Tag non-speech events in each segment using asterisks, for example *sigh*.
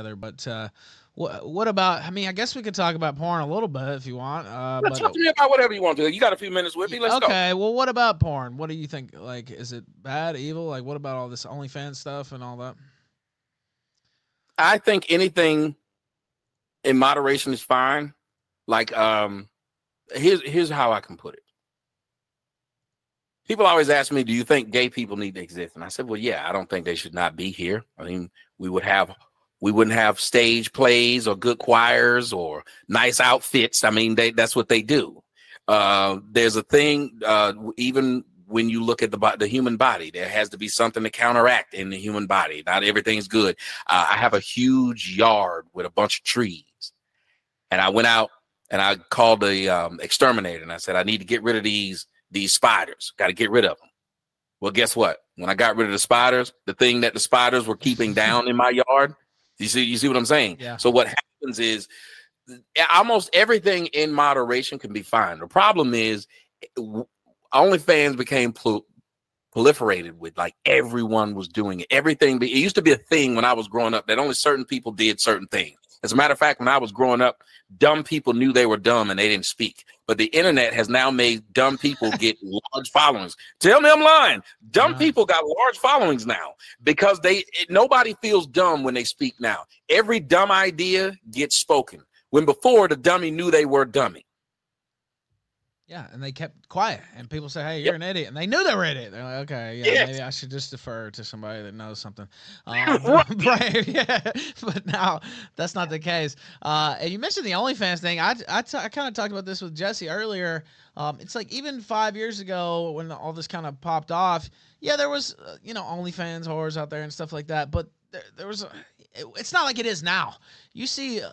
together. But uh, what what about? I mean, I guess we could talk about porn a little bit if you want. Uh, but, talk to me about whatever you want to. You got a few minutes with me. Let's okay, go. Okay. Well, what about porn? What do you think? Like, is it bad, evil? Like, what about all this OnlyFans stuff and all that? I think anything in moderation is fine. Like, um, here's here's how I can put it. People always ask me, "Do you think gay people need to exist?" And I said, "Well, yeah. I don't think they should not be here. I mean, we would have we wouldn't have stage plays or good choirs or nice outfits. I mean, they, that's what they do. Uh, there's a thing, uh, even when you look at the the human body, there has to be something to counteract in the human body. Not everything's good. Uh, I have a huge yard with a bunch of trees, and I went out and I called the um, exterminator and I said, I need to get rid of these these spiders. Got to get rid of them. Well, guess what? When I got rid of the spiders, the thing that the spiders were keeping down in my yard you see, you see what I'm saying? Yeah. So what happens is eh, almost everything in moderation can be fine. The problem is eh, OnlyFans became pl- proliferated with like everyone was doing it. Everything. It used to be a thing when I was growing up that only certain people did certain things. As a matter of fact, when I was growing up, dumb people knew they were dumb and they didn't speak. But the internet has now made dumb people get large followings. Tell me I'm lying. Dumb uh-huh. people got large followings now because they it, nobody feels dumb when they speak now. Every dumb idea gets spoken. When before the dummy knew they were dummy. Yeah, and they kept quiet, and people say, "Hey, you're yep. an idiot," and they knew they were an idiot. They're like, "Okay, yeah, yes. maybe I should just defer to somebody that knows something." *laughs* Um, *laughs* right, *laughs* yeah, but now that's not the case. Uh, and you mentioned the OnlyFans thing. I I, t- I kind of talked about this with Jesse earlier. Um, it's like even five years ago when all this kind of popped off. Yeah, there was uh, you know OnlyFans whores out there and stuff like that, but there, there was. A, it, it's not like it is now. You see uh,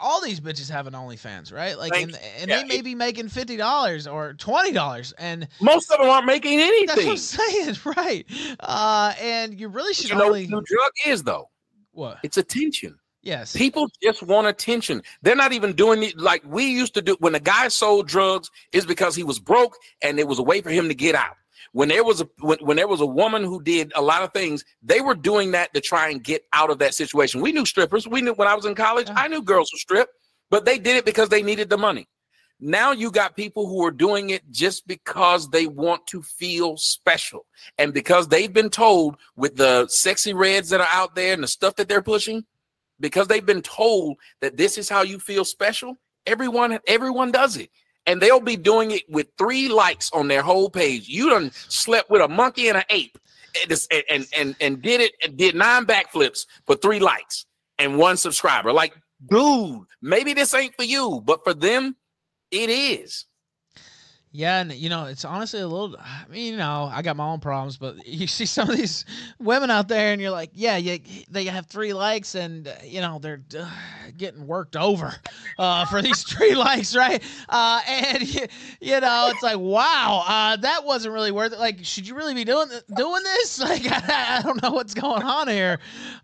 all these bitches have an OnlyFans, right? Like, and, and yeah. they may be making fifty dollars or twenty dollars, and most of them aren't making anything. *laughs* That's what I'm saying, *laughs* right? Uh, and you really should you only. Know what the drug is though. What? It's attention. Yes. People just want attention. They're not even doing it like we used to do. When a guy sold drugs, is because he was broke and it was a way for him to get out when there was a when, when there was a woman who did a lot of things they were doing that to try and get out of that situation. We knew strippers. We knew when i was in college i knew girls who strip but they did it because they needed the money. Now you got people who are doing it just because they want to feel special. And because they've been told with the sexy reds that are out there and the stuff that they're pushing because they've been told that this is how you feel special everyone everyone does it and they'll be doing it with three likes on their whole page. You done slept with a monkey and an ape, and and and, and did it did nine backflips for three likes and one subscriber. Like, dude, maybe this ain't for you, but for them, it is. Yeah, and you know, it's honestly a little. I mean, you know, I got my own problems, but *laughs* you see some of these women out there, and you're like, yeah, you, they have three likes, and uh, you know they're uh, getting worked over uh, for these *laughs* three likes, right? Uh, and *laughs* you, you, know, it's like, wow, uh, that wasn't really worth it. Like, should you really be doing doing this? Like, I, I don't know what's going on here,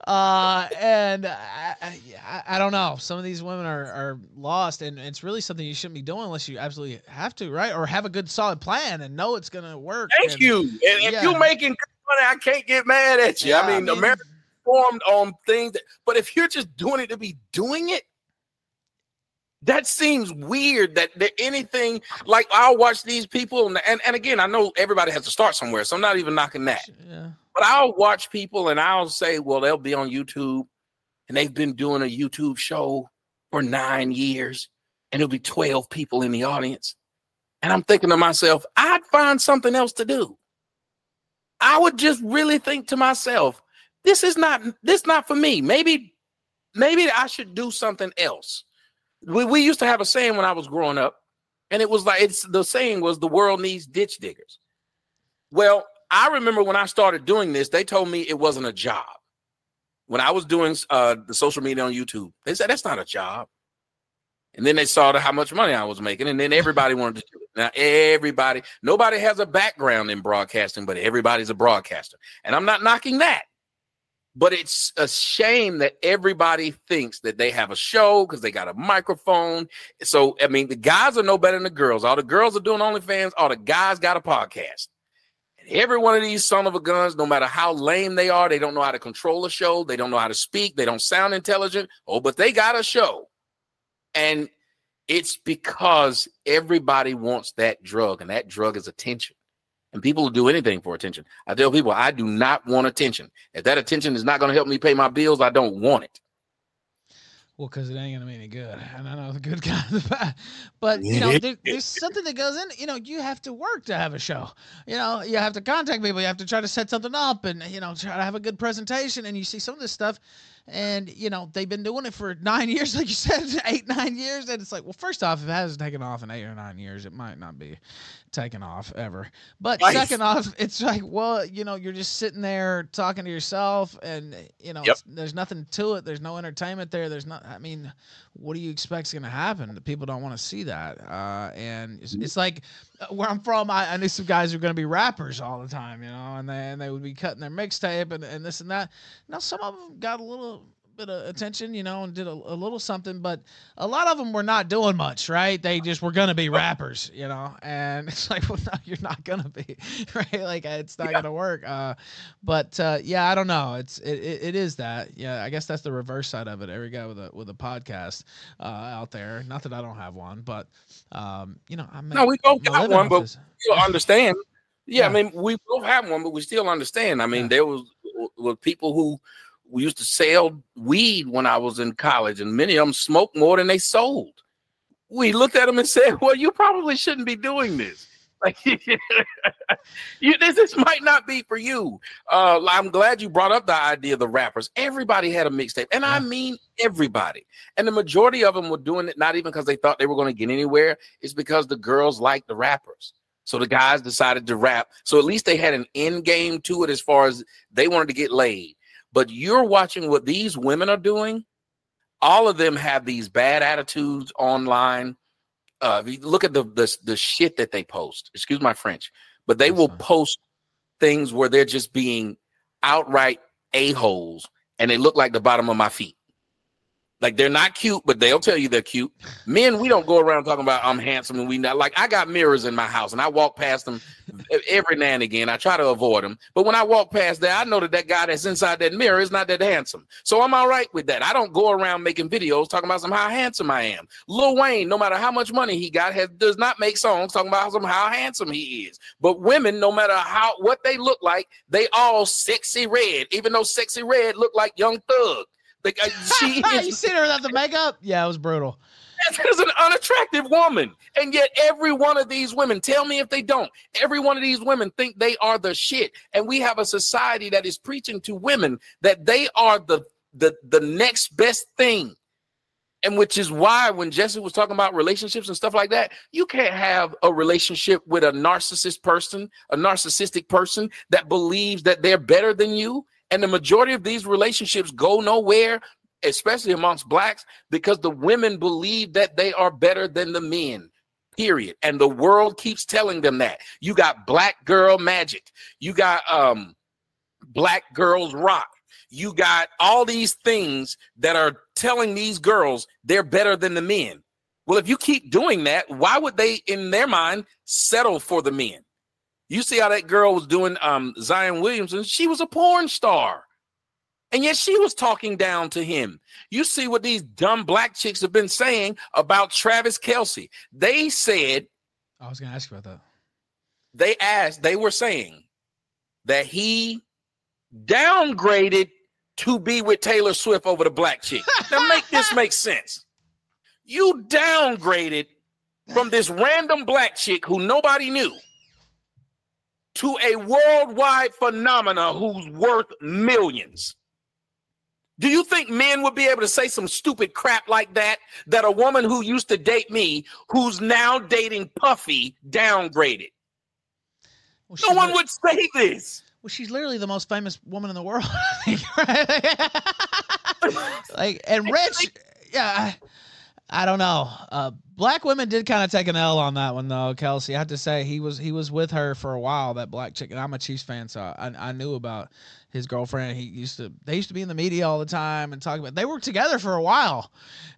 uh, and I, I, I, don't know. Some of these women are are lost, and it's really something you shouldn't be doing unless you absolutely have to, right? Or have have a good solid plan and know it's gonna work. Thank and, you. And if yeah. you're making money, I can't get mad at you. Yeah, I, mean, I mean, America formed on things, that, but if you're just doing it to be doing it, that seems weird that there anything like I'll watch these people and, and, and again I know everybody has to start somewhere, so I'm not even knocking that. Yeah. But I'll watch people and I'll say, well, they'll be on YouTube and they've been doing a YouTube show for nine years, and there'll be 12 people in the audience. And I'm thinking to myself, I'd find something else to do. I would just really think to myself, this is not this not for me. Maybe maybe I should do something else. We, we used to have a saying when I was growing up, and it was like it's the saying was the world needs ditch diggers. Well, I remember when I started doing this, they told me it wasn't a job. When I was doing uh, the social media on YouTube, they said that's not a job. And then they saw the, how much money I was making, and then everybody wanted to do it. Now, everybody, nobody has a background in broadcasting, but everybody's a broadcaster. And I'm not knocking that. But it's a shame that everybody thinks that they have a show because they got a microphone. So, I mean, the guys are no better than the girls. All the girls are doing OnlyFans, all the guys got a podcast. And every one of these son of a guns, no matter how lame they are, they don't know how to control a show. They don't know how to speak. They don't sound intelligent. Oh, but they got a show. And it's because everybody wants that drug, and that drug is attention. And people will do anything for attention. I tell people, I do not want attention. If that attention is not going to help me pay my bills, I don't want it. Well, because it ain't gonna be any good, and I know the good *laughs* guy, the bad. But you know, there, there's something that goes in. You know, you have to work to have a show. You know, you have to contact people. You have to try to set something up, and you know, try to have a good presentation. And you see some of this stuff, and you know, they've been doing it for nine *laughs* years, like you said, *laughs* eight, nine years. And it's like, well, first off, if it hasn't taken off in eight or nine years, it might not be taken off ever. But nice. second off, *laughs* it's like, well, you know, you're just sitting there talking to yourself, and you know, yep. there's nothing to it. There's no entertainment there. There's not. I mean, what do you expect is going to happen? People don't want to see that. Uh, and it's, it's, like uh, where I'm from. I, I knew some guys who are going to be rappers all the time, you know, and they and they would be cutting their mixtape and, and this and that. Now some of them got a little bit of attention, you know, and did a, a, little something, but a lot of them were not doing much, right? They just were gonna be *laughs* rappers, you know, and *laughs* it's like, well, no, you're not gonna be, *laughs* right? Like it's not yeah. gonna work. Uh, but uh, yeah, I don't know. It's it, it, it is that. Yeah, I guess that's the reverse side of it. Every guy with a with a podcast uh, out there. Not that I don't have one, but um, you know, I no, we both got one, but you understand. Yeah, yeah, I mean, we both have one, but we still understand. I mean, yeah. there was was people who we used to sell weed when I was in college, and many of them smoked more than they sold. We looked at them and said, "Well, you probably shouldn't be doing this. *laughs* Like, you, this, this might not be for you." Uh, I'm glad you brought up the idea of the rappers. Everybody had a mixtape, and I mean everybody. And the majority of them were doing it not even because they thought they were going to get anywhere. It's because the girls liked the rappers. So the guys decided to rap. So at least they had an end game to it as far as they wanted to get laid. But you're watching what these women are doing. All of them have these bad attitudes online. Uh, look at the, the the shit that they post. Excuse my French, but they will post things where they're just being outright a holes, and they look like the bottom of my feet. Like they're not cute, but they'll tell you they're cute. Men, we don't go around talking about I'm handsome and we not like I got mirrors in my house and I walk past them every now and again. I try to avoid them, but when I walk past there, I know that that guy that's inside that mirror is not that handsome. So I'm all right with that. I don't go around making videos talking about some how handsome I am. Lil Wayne, no matter how much money he got, has does not make songs talking about some how handsome he is. But women, no matter how what they look like, they all sexy red, even though sexy red look like young thug. Like *laughs* she is, you seen her without the makeup? Yeah, it was brutal. Is an unattractive woman, and yet every one of these women, tell me if they don't. Every one of these women think they are the shit, and we have a society that is preaching to women that they are the the the next best thing. And which is why when Jesse was talking about relationships and stuff like that, you can't have a relationship with a narcissist person, a narcissistic person that believes that they're better than you and the majority of these relationships go nowhere, especially amongst blacks, because the women believe that they are better than the men. Period. And the world keeps telling them that. You got black girl magic. You got um black girls rock. You got all these things that are telling these girls they're better than the men. Well, if you keep doing that, why would they, in their mind, settle for the men? You see how that girl was doing um Zion Williamson? She was a porn star. And yet she was talking down to him. You see what these dumb black chicks have been saying about Travis Kelce. They said, I was going to ask you about that. They asked, they were saying that he downgraded to be with Taylor Swift over the black chick. now make this make *laughs* sense. You downgraded from this random black chick who nobody knew to a worldwide phenomena who's worth millions. Do you think men would be able to say some stupid crap like that? That a woman who used to date me, who's now dating Puffy, downgraded? Well, no one would say this. Well, she's literally the most famous woman in the world. *laughs* *laughs* like, and rich, yeah. I don't know. Uh, black women did kind of take an L on that one though, Kelce. I have to say he was he was with her for a while. That black chick, and I'm a Chiefs fan, so I, I knew about his girlfriend. He used to they used to be in the media all the time and talk about. They were together for a while,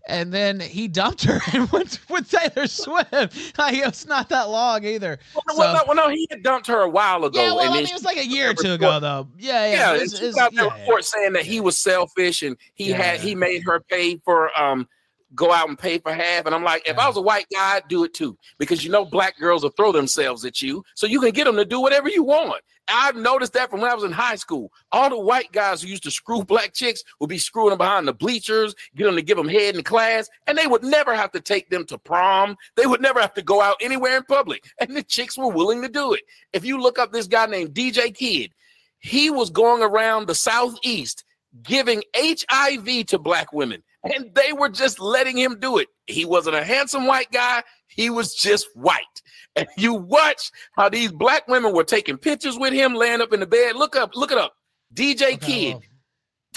and then he dumped her *laughs* and went with Taylor Swift. *laughs* like, it's not that long either. Well, so, well, no, well, no, he had dumped her a while ago. Yeah, well, I mean, it was like a year or two ago, though. Yeah, yeah. Yeah, it's, it's, got yeah, report yeah. saying that he was selfish and he yeah. had he made her pay for um go out and pay for half. And I'm like, if I was a white guy, I'd do it too. Because you know, black girls will throw themselves at you. So you can get them to do whatever you want. I've noticed that from when I was in high school. All the white guys who used to screw black chicks would be screwing them behind the bleachers, get them to give them head in class, and they would never have to take them to prom. They would never have to go out anywhere in public. *laughs* And the chicks were willing to do it. If you look up this guy named DJ Kidd, he was going around the Southeast giving HIV to black women and they were just letting him do it. He wasn't a handsome white guy, he was just white. *laughs* And you watch how these black women were taking pictures with him laying up in the bed. Look up, look it up. DJ okay, Kidd.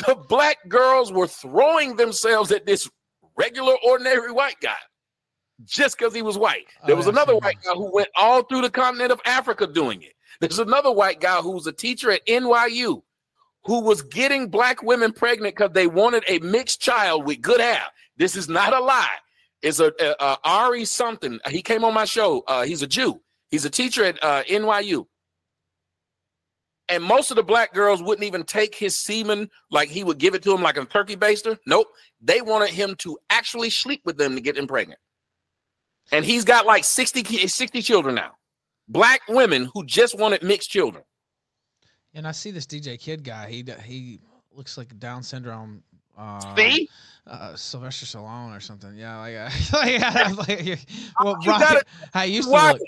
The black girls were throwing themselves at this regular, ordinary white guy just because he was white. There oh, was another white guy who went all through the continent of Africa doing it. There's another white guy who was a teacher at NYU who was getting black women pregnant because they wanted a mixed child with good hair. This is not a lie. It's a, a, a Ari something. He came on my show. Uh, he's a Jew. He's a teacher at uh, NYU. And most of the black girls wouldn't even take his semen like he would give it to them like a turkey baster. Nope. They wanted him to actually sleep with them to get them pregnant. And he's got like 60, 60 children now. Black women who just wanted mixed children. And I see this DJ Kid guy. He he looks like Down syndrome. Uh, see, uh, Sylvester Stallone or something. Yeah, like, uh, *laughs* like, like *laughs* well, you gotta, I used to look.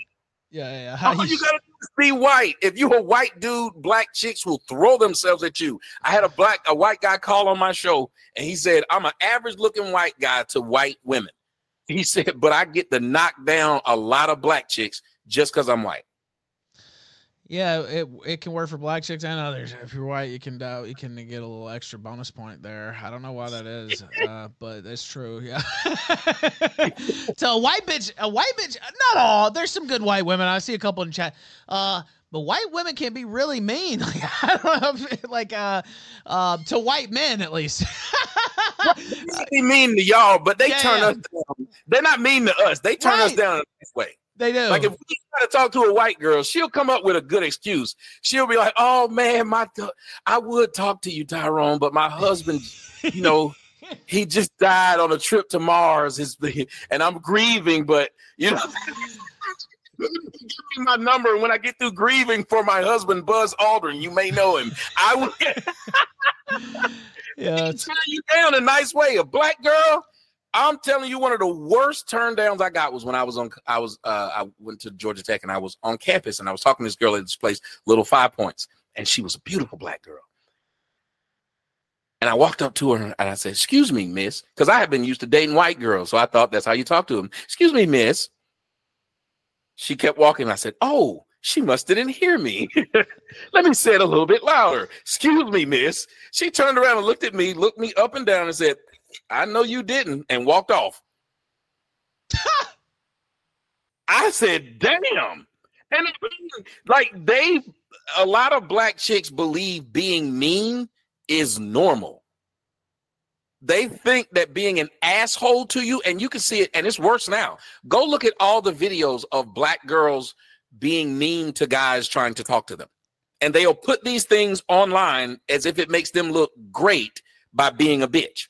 Yeah, yeah. How you, you gotta be white. If you a white dude, black chicks will throw themselves at you. I had a black, a white guy call on my show, and he said, "I'm an average-looking white guy to white women." He *laughs* said, "But I get to knock down a lot of black chicks just because I'm white." Yeah, it it can work for black chicks and others. If you're white, you can uh, you can get a little extra bonus point there. I don't know why that is, *laughs* uh, but it's true. Yeah. *laughs* so a white bitch, a white bitch, not all. There's some good white women. I see a couple in chat. Uh, but white women can be really mean. *laughs* Like I don't know, if, like uh, uh, to white men at least. they mean to y'all, but they yeah, turn yeah. us down. They're not mean to us. They turn right. us down this way. They do. Like if we try to talk to a white girl, she'll come up with a good excuse. She'll be like, "Oh man, my th- I would talk to you, Tyrone, but my husband, you know, *laughs* he just died on a trip to Mars. His and I'm grieving, but you know." Give *laughs* me my number, and when I get through grieving for my husband, Buzz Aldrin, you may know him. I will. *laughs* yeah, turn you down a nice way. A black girl, I'm telling you, one of the worst turn downs I got was when I was on. I was uh, I went to Georgia Tech and I was on campus and I was talking to this girl at this place, Little Five Points, and she was a beautiful black girl. And I walked up to her and I said, "Excuse me, miss," because I had been used to dating white girls, so I thought that's how you talk to them. Excuse me, miss. She kept walking. I said, "Oh, she must didn't hear me. *laughs* Let me say it a little bit louder. Excuse me, miss." She turned around and looked at me, looked me up and down, and said, I know you didn't, and walked off. *laughs* I said, damn. And like they, a lot of black chicks believe being mean is normal. They think that being an asshole to you, and you can see it, and it's worse now. Go look at all the videos of black girls being mean to guys trying to talk to them. And they'll put these things online as if it makes them look great by being a bitch.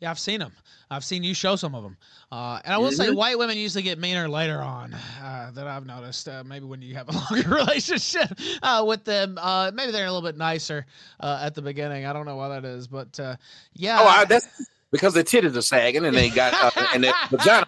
Yeah, I've seen them. I've seen you show some of them. Uh, and I will mm-hmm. say, white women usually get meaner later on. Uh, that I've noticed. Uh, maybe when you have a *laughs* longer *laughs* relationship uh, with them, uh, maybe they're a little bit nicer uh, at the beginning. I don't know why that is, but yeah. Oh, I, that's because their titties are sagging and they got and their *laughs* vagina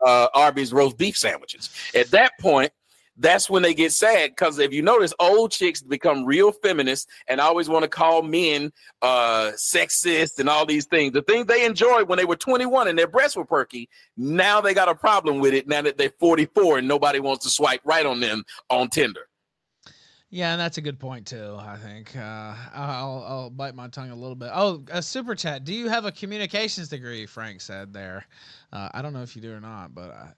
Arby's roast beef sandwiches. At that point, that's when they get sad because if you notice old chicks become real feminists and always want to call men uh sexist and all these things the things they enjoyed when they were 21 and their breasts were perky now they got a problem with it now that they're 44 and nobody wants to swipe right on them on tinder Yeah, and that's a good point too. I think uh, I'll I'll bite my tongue a little bit. Oh, a super chat. Do you have a communications degree? Frank said there. Uh, I don't know if you do or not, but I,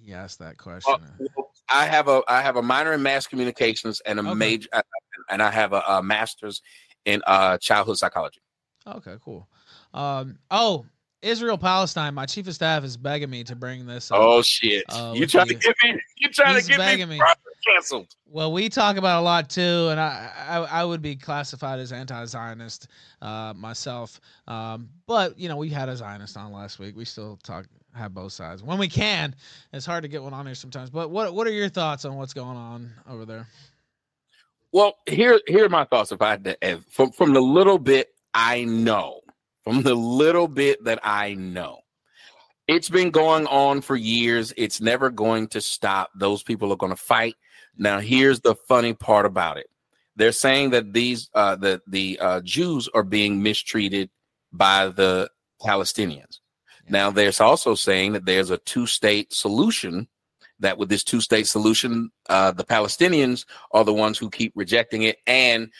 he asked that question. Uh, I have a I have a minor in mass communications and a okay. major, uh, and I have a, a master's in uh, childhood psychology. Okay, cool. Um, oh, Israel Palestine. My chief of staff is begging me to bring this. Up, oh shit! Uh, you trying you. to get me? You trying He's to get me, me canceled? Well, we talk about a lot too, and I I, I would be classified as anti-Zionist uh, myself. Um, but you know, we had a Zionist on last week. We still talk have both sides when we can. It's hard to get one on here sometimes. But what what are your thoughts on what's going on over there? Well, here here are my thoughts. If I had to, from from the little bit I know from the little bit that I know. It's been going on for years. It's never going to stop. Those people are going to fight. Now, here's the funny part about it. They're saying that these uh, the the uh, Jews are being mistreated by the Palestinians. Now, there's also saying that there's a two-state solution. That with this two-state solution, uh, the Palestinians are the ones who keep rejecting it, and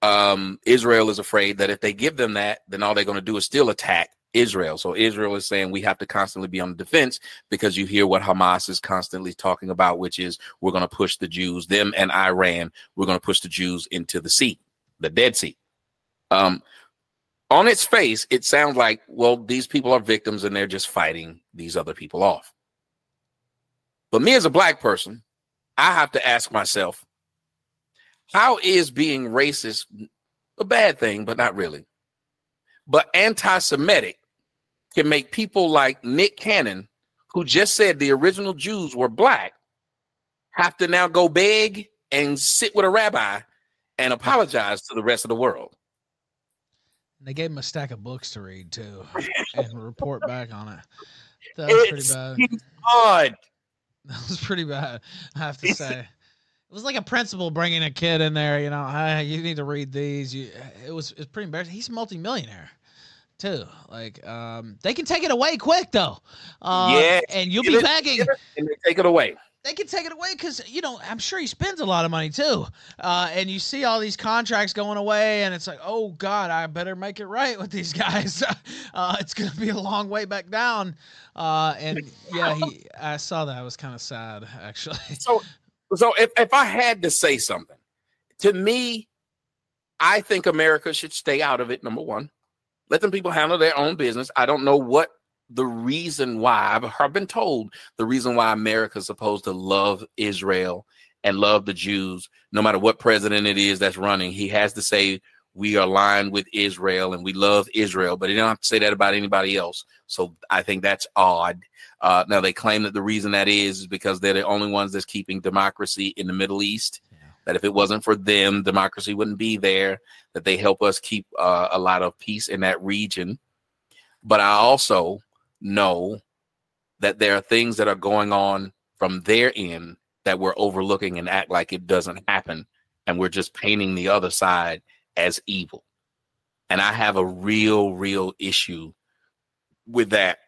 um, Israel is afraid that if they give them that, then all they're going to do is still attack Israel. So Israel is saying we have to constantly be on the defense because you hear what Hamas is constantly talking about, which is we're going to push the Jews, them and Iran, we're going to push the Jews into the sea, the Dead Sea. Um, on its face, it sounds like, well, these people are victims and they're just fighting these other people off. But me as a black person, I have to ask myself, how is being racist a bad thing, but not really? But anti Semitic can make people like Nick Cannon, who just said the original Jews were black, have to now go beg and sit with a rabbi and apologize to the rest of the world. They gave him a stack of books to read too *laughs* and report back on it. That was it's pretty bad. *laughs* That was pretty bad, I have to say. It was like a principal bringing a kid in there. You know, hey, you need to read these. You, it was it's pretty embarrassing. He's a multimillionaire too. Like, um, they can take it away quick though. Uh, yeah, and you'll be it, begging. And they take it away. They can take it away because you know I'm sure he spends a lot of money too. Uh, and you see all these contracts going away, and it's like, oh God, I better make it right with these *laughs* guys. uh, it's gonna be a long way back down. Uh, and yeah, he, I saw that. I was kind of sad actually. *laughs* So so if, if I had to say something, to me, I think America should stay out of it. Number one, let them people handle their own business. I don't know what the reason why I've, I've been told the reason why America is supposed to love Israel and love the Jews, no matter what president it is that's running, he has to say we are aligned with Israel and we love Israel, but he don't have to say that about anybody else. So I think that's odd. Uh, now they claim that the reason that is is because they're the only ones that's keeping democracy in the Middle East. Yeah. That if it wasn't for them, democracy wouldn't be there. That they help us keep uh, a lot of peace in that region. But I also know that there are things that are going on from their end that we're overlooking and act like it doesn't happen, and we're just painting the other side as evil. And I have a real, real issue with that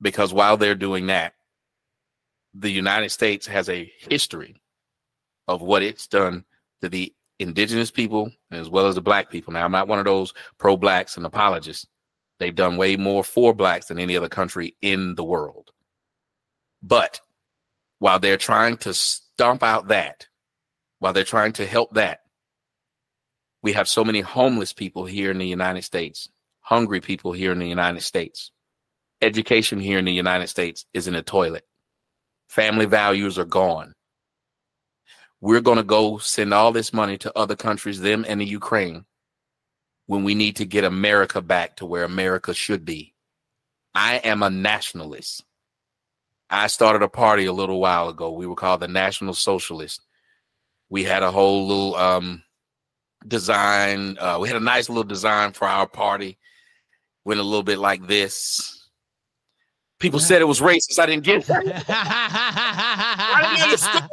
because while they're doing that, the United States has a history of what it's done to the indigenous people as well as the black people. Now, I'm not one of those pro blacks and apologists. They've done way more for blacks than any other country in the world. But while they're trying to stomp out that, while they're trying to help that, we have so many homeless people here in the United States, hungry people here in the United States. Education here in the United States is in the toilet. Family values are gone. We're going to go send all this money to other countries, them and the Ukraine, when we need to get America back to where America should be. I am a nationalist. I started a party a little while ago. We were called the National Socialist. We had a whole little um, design. Uh, we had a nice little design for our party. Went a little bit like this. People said it was racist. I didn't get it. *laughs* I didn't understand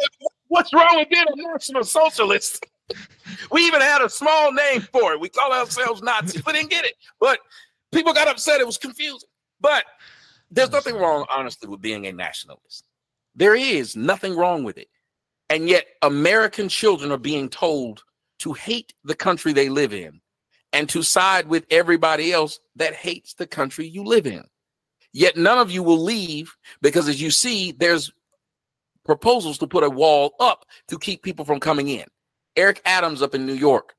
what's wrong with being a national socialist. We even had a small name for it. We call ourselves Nazis. We didn't get it. But people got upset. It was confusing. But there's nothing wrong, honestly, with being a nationalist. There is nothing wrong with it. And yet, American children are being told to hate the country they live in and to side with everybody else that hates the country you live in. Yet, none of you will leave because, as you see, there's proposals to put a wall up to keep people from coming in. Eric Adams up in New York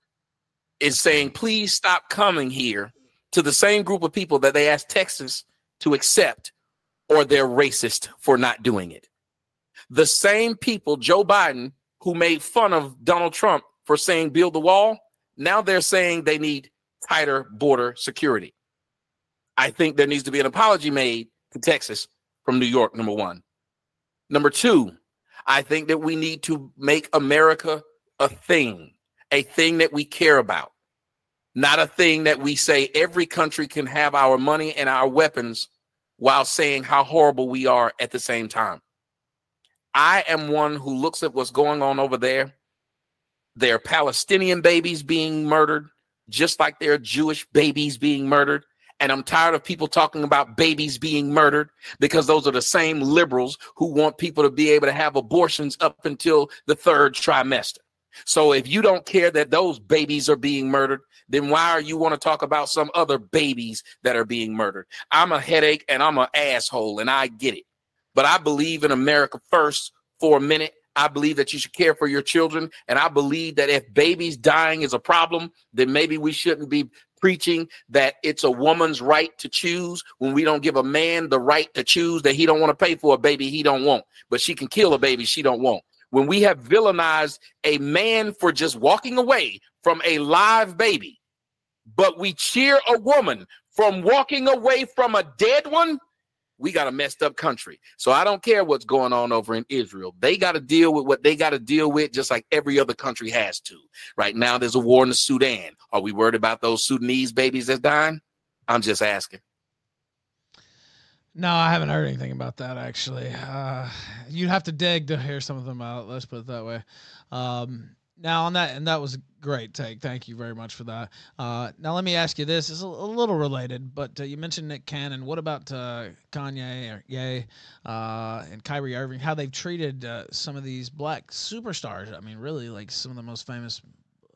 is saying, please stop coming here to the same group of people that they asked Texas to accept, or they're racist for not doing it. The same people, Joe Biden, who made fun of Donald Trump for saying build the wall, now they're saying they need tighter border security. I think there needs to be an apology made to Texas from New York, number one. Number two, I think that we need to make America a thing, a thing that we care about, not a thing that we say every country can have our money and our weapons while saying how horrible we are at the same time. I am one who looks at what's going on over there. There are Palestinian babies being murdered, just like there are Jewish babies being murdered. And I'm tired of people talking about babies being murdered because those are the same liberals who want people to be able to have abortions up until the third trimester. So if you don't care that those babies are being murdered, then why are you want to talk about some other babies that are being murdered? I'm a headache and I'm an asshole and I get it. But I believe in America first for a minute. I believe that you should care for your children. And I believe that if babies dying is a problem, then maybe we shouldn't be preaching that it's a woman's right to choose when we don't give a man the right to choose that he don't want to pay for a baby he don't want but she can kill a baby she don't want when we have villainized a man for just walking away from a live baby, but we cheer a woman from walking away from a dead one, we got a messed up country. So I don't care what's going on over in Israel. They got to deal with what they got to deal with, just like every other country has to. Right now, there's a war in the Sudan. Are we worried about those Sudanese babies that's dying? I'm just asking. No, I haven't heard anything about that actually. Uh, you'd have to dig to hear some of them out. Let's put it that way. Um, now on that, and that was a great take. Thank you very much for that. Uh, now let me ask you this: it's a, a little related, but uh, you mentioned Nick Cannon. What about uh, Kanye or Ye uh, and Kyrie Irving? How they've treated uh, some of these black superstars? I mean, really, like some of the most famous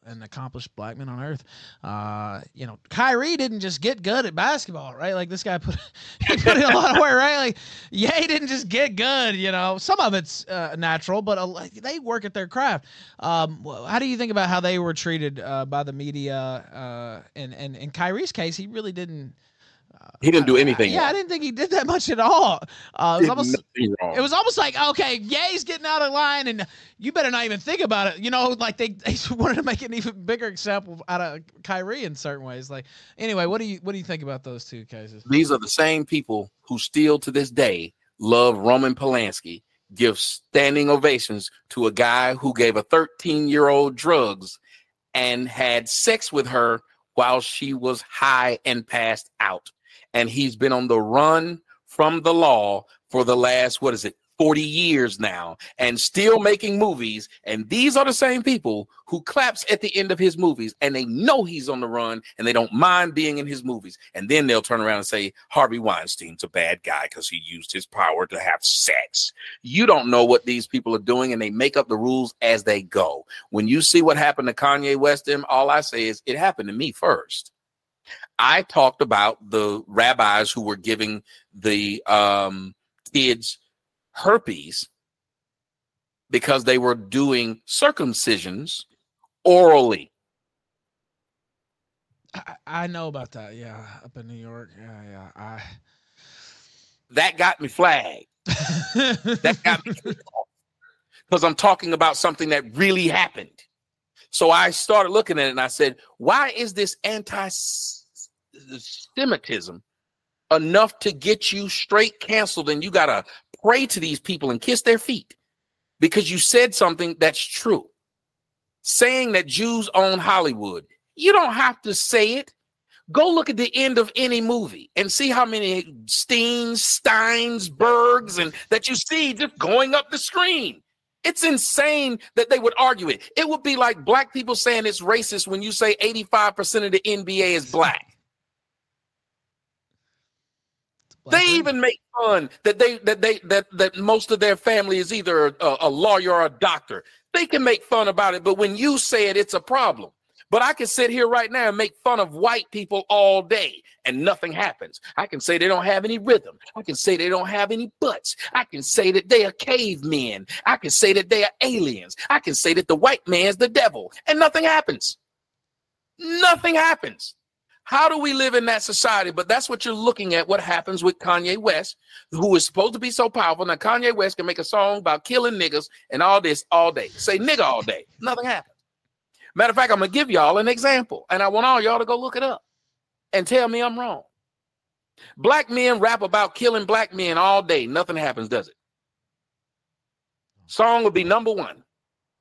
an accomplished black man on earth. Uh, you know, Kyrie didn't just get good at basketball, right? Like this guy put *laughs* he put in a lot of work, right? Like, yeah, he didn't just get good. You know, some of it's uh, natural, but a, they work at their craft. Um, how do you think about how they were treated uh, by the media? Uh, and and in Kyrie's case, he really didn't he didn't do anything. I, yeah, I didn't think he did that much at all. Uh, it, was almost, it was almost like, okay, Ye's getting out of line, and you better not even think about it. You know, like they, they *laughs* wanted to make an even bigger example out of Kyrie in certain ways. Like, anyway, what do you what do you think about those two cases? These are the same people who still to this day love Roman Polanski, give standing ovations to a guy who gave a 13 year old drugs and had sex with her while she was high and passed out and he's been on the run from the law for the last what is it 40 years now and still making movies. And these are the same people who claps at the end of his movies and they know he's on the run and they don't mind being in his movies. And then they'll turn around and say Harvey Weinstein's a bad guy because he used his power to have sex. You don't know what these people are doing and they make up the rules as they go. When you see what happened to Kanye West all I say is it happened to me first I talked about the rabbis who were giving the um, kids herpes because they were doing circumcisions orally. I, I know about that. Yeah, up in New York. Yeah, yeah. I that got me flagged. that got me *laughs* because I'm talking about something that really happened. So I started looking at it and I said, why is this anti Semitism enough to get you straight canceled, and you got to pray to these people and kiss their feet because you said something that's true. Saying that Jews own Hollywood, you don't have to say it. Go look at the end of any movie and see how many Steens, Steins, Bergs, and that you see just going up the screen. It's insane that they would argue it. It would be like black people saying it's racist when you say 85% of the NBA is black. Black they women. even make fun that they that they that that most of their family is either a, a lawyer or a doctor. They can make fun about it, but when you say it, it's a problem. But I can sit here right now and make fun of white people all day and nothing happens. I can say they don't have any rhythm. I can say they don't have any butts. I can say that they are cavemen. I can say that they are aliens. I can say that the white man's the devil and nothing happens. Nothing happens. How do we live in that society? But that's what you're looking at. What happens with Kanye West, who is supposed to be so powerful. Now, Kanye West can make a song about killing niggas and all this all day. Say nigga all day. Nothing happens. Matter of fact, I'm gonna give y'all an example, and I want all y'all to go look it up and tell me I'm wrong. Black men rap about killing black men all day. Nothing happens, does it? Song would be number one.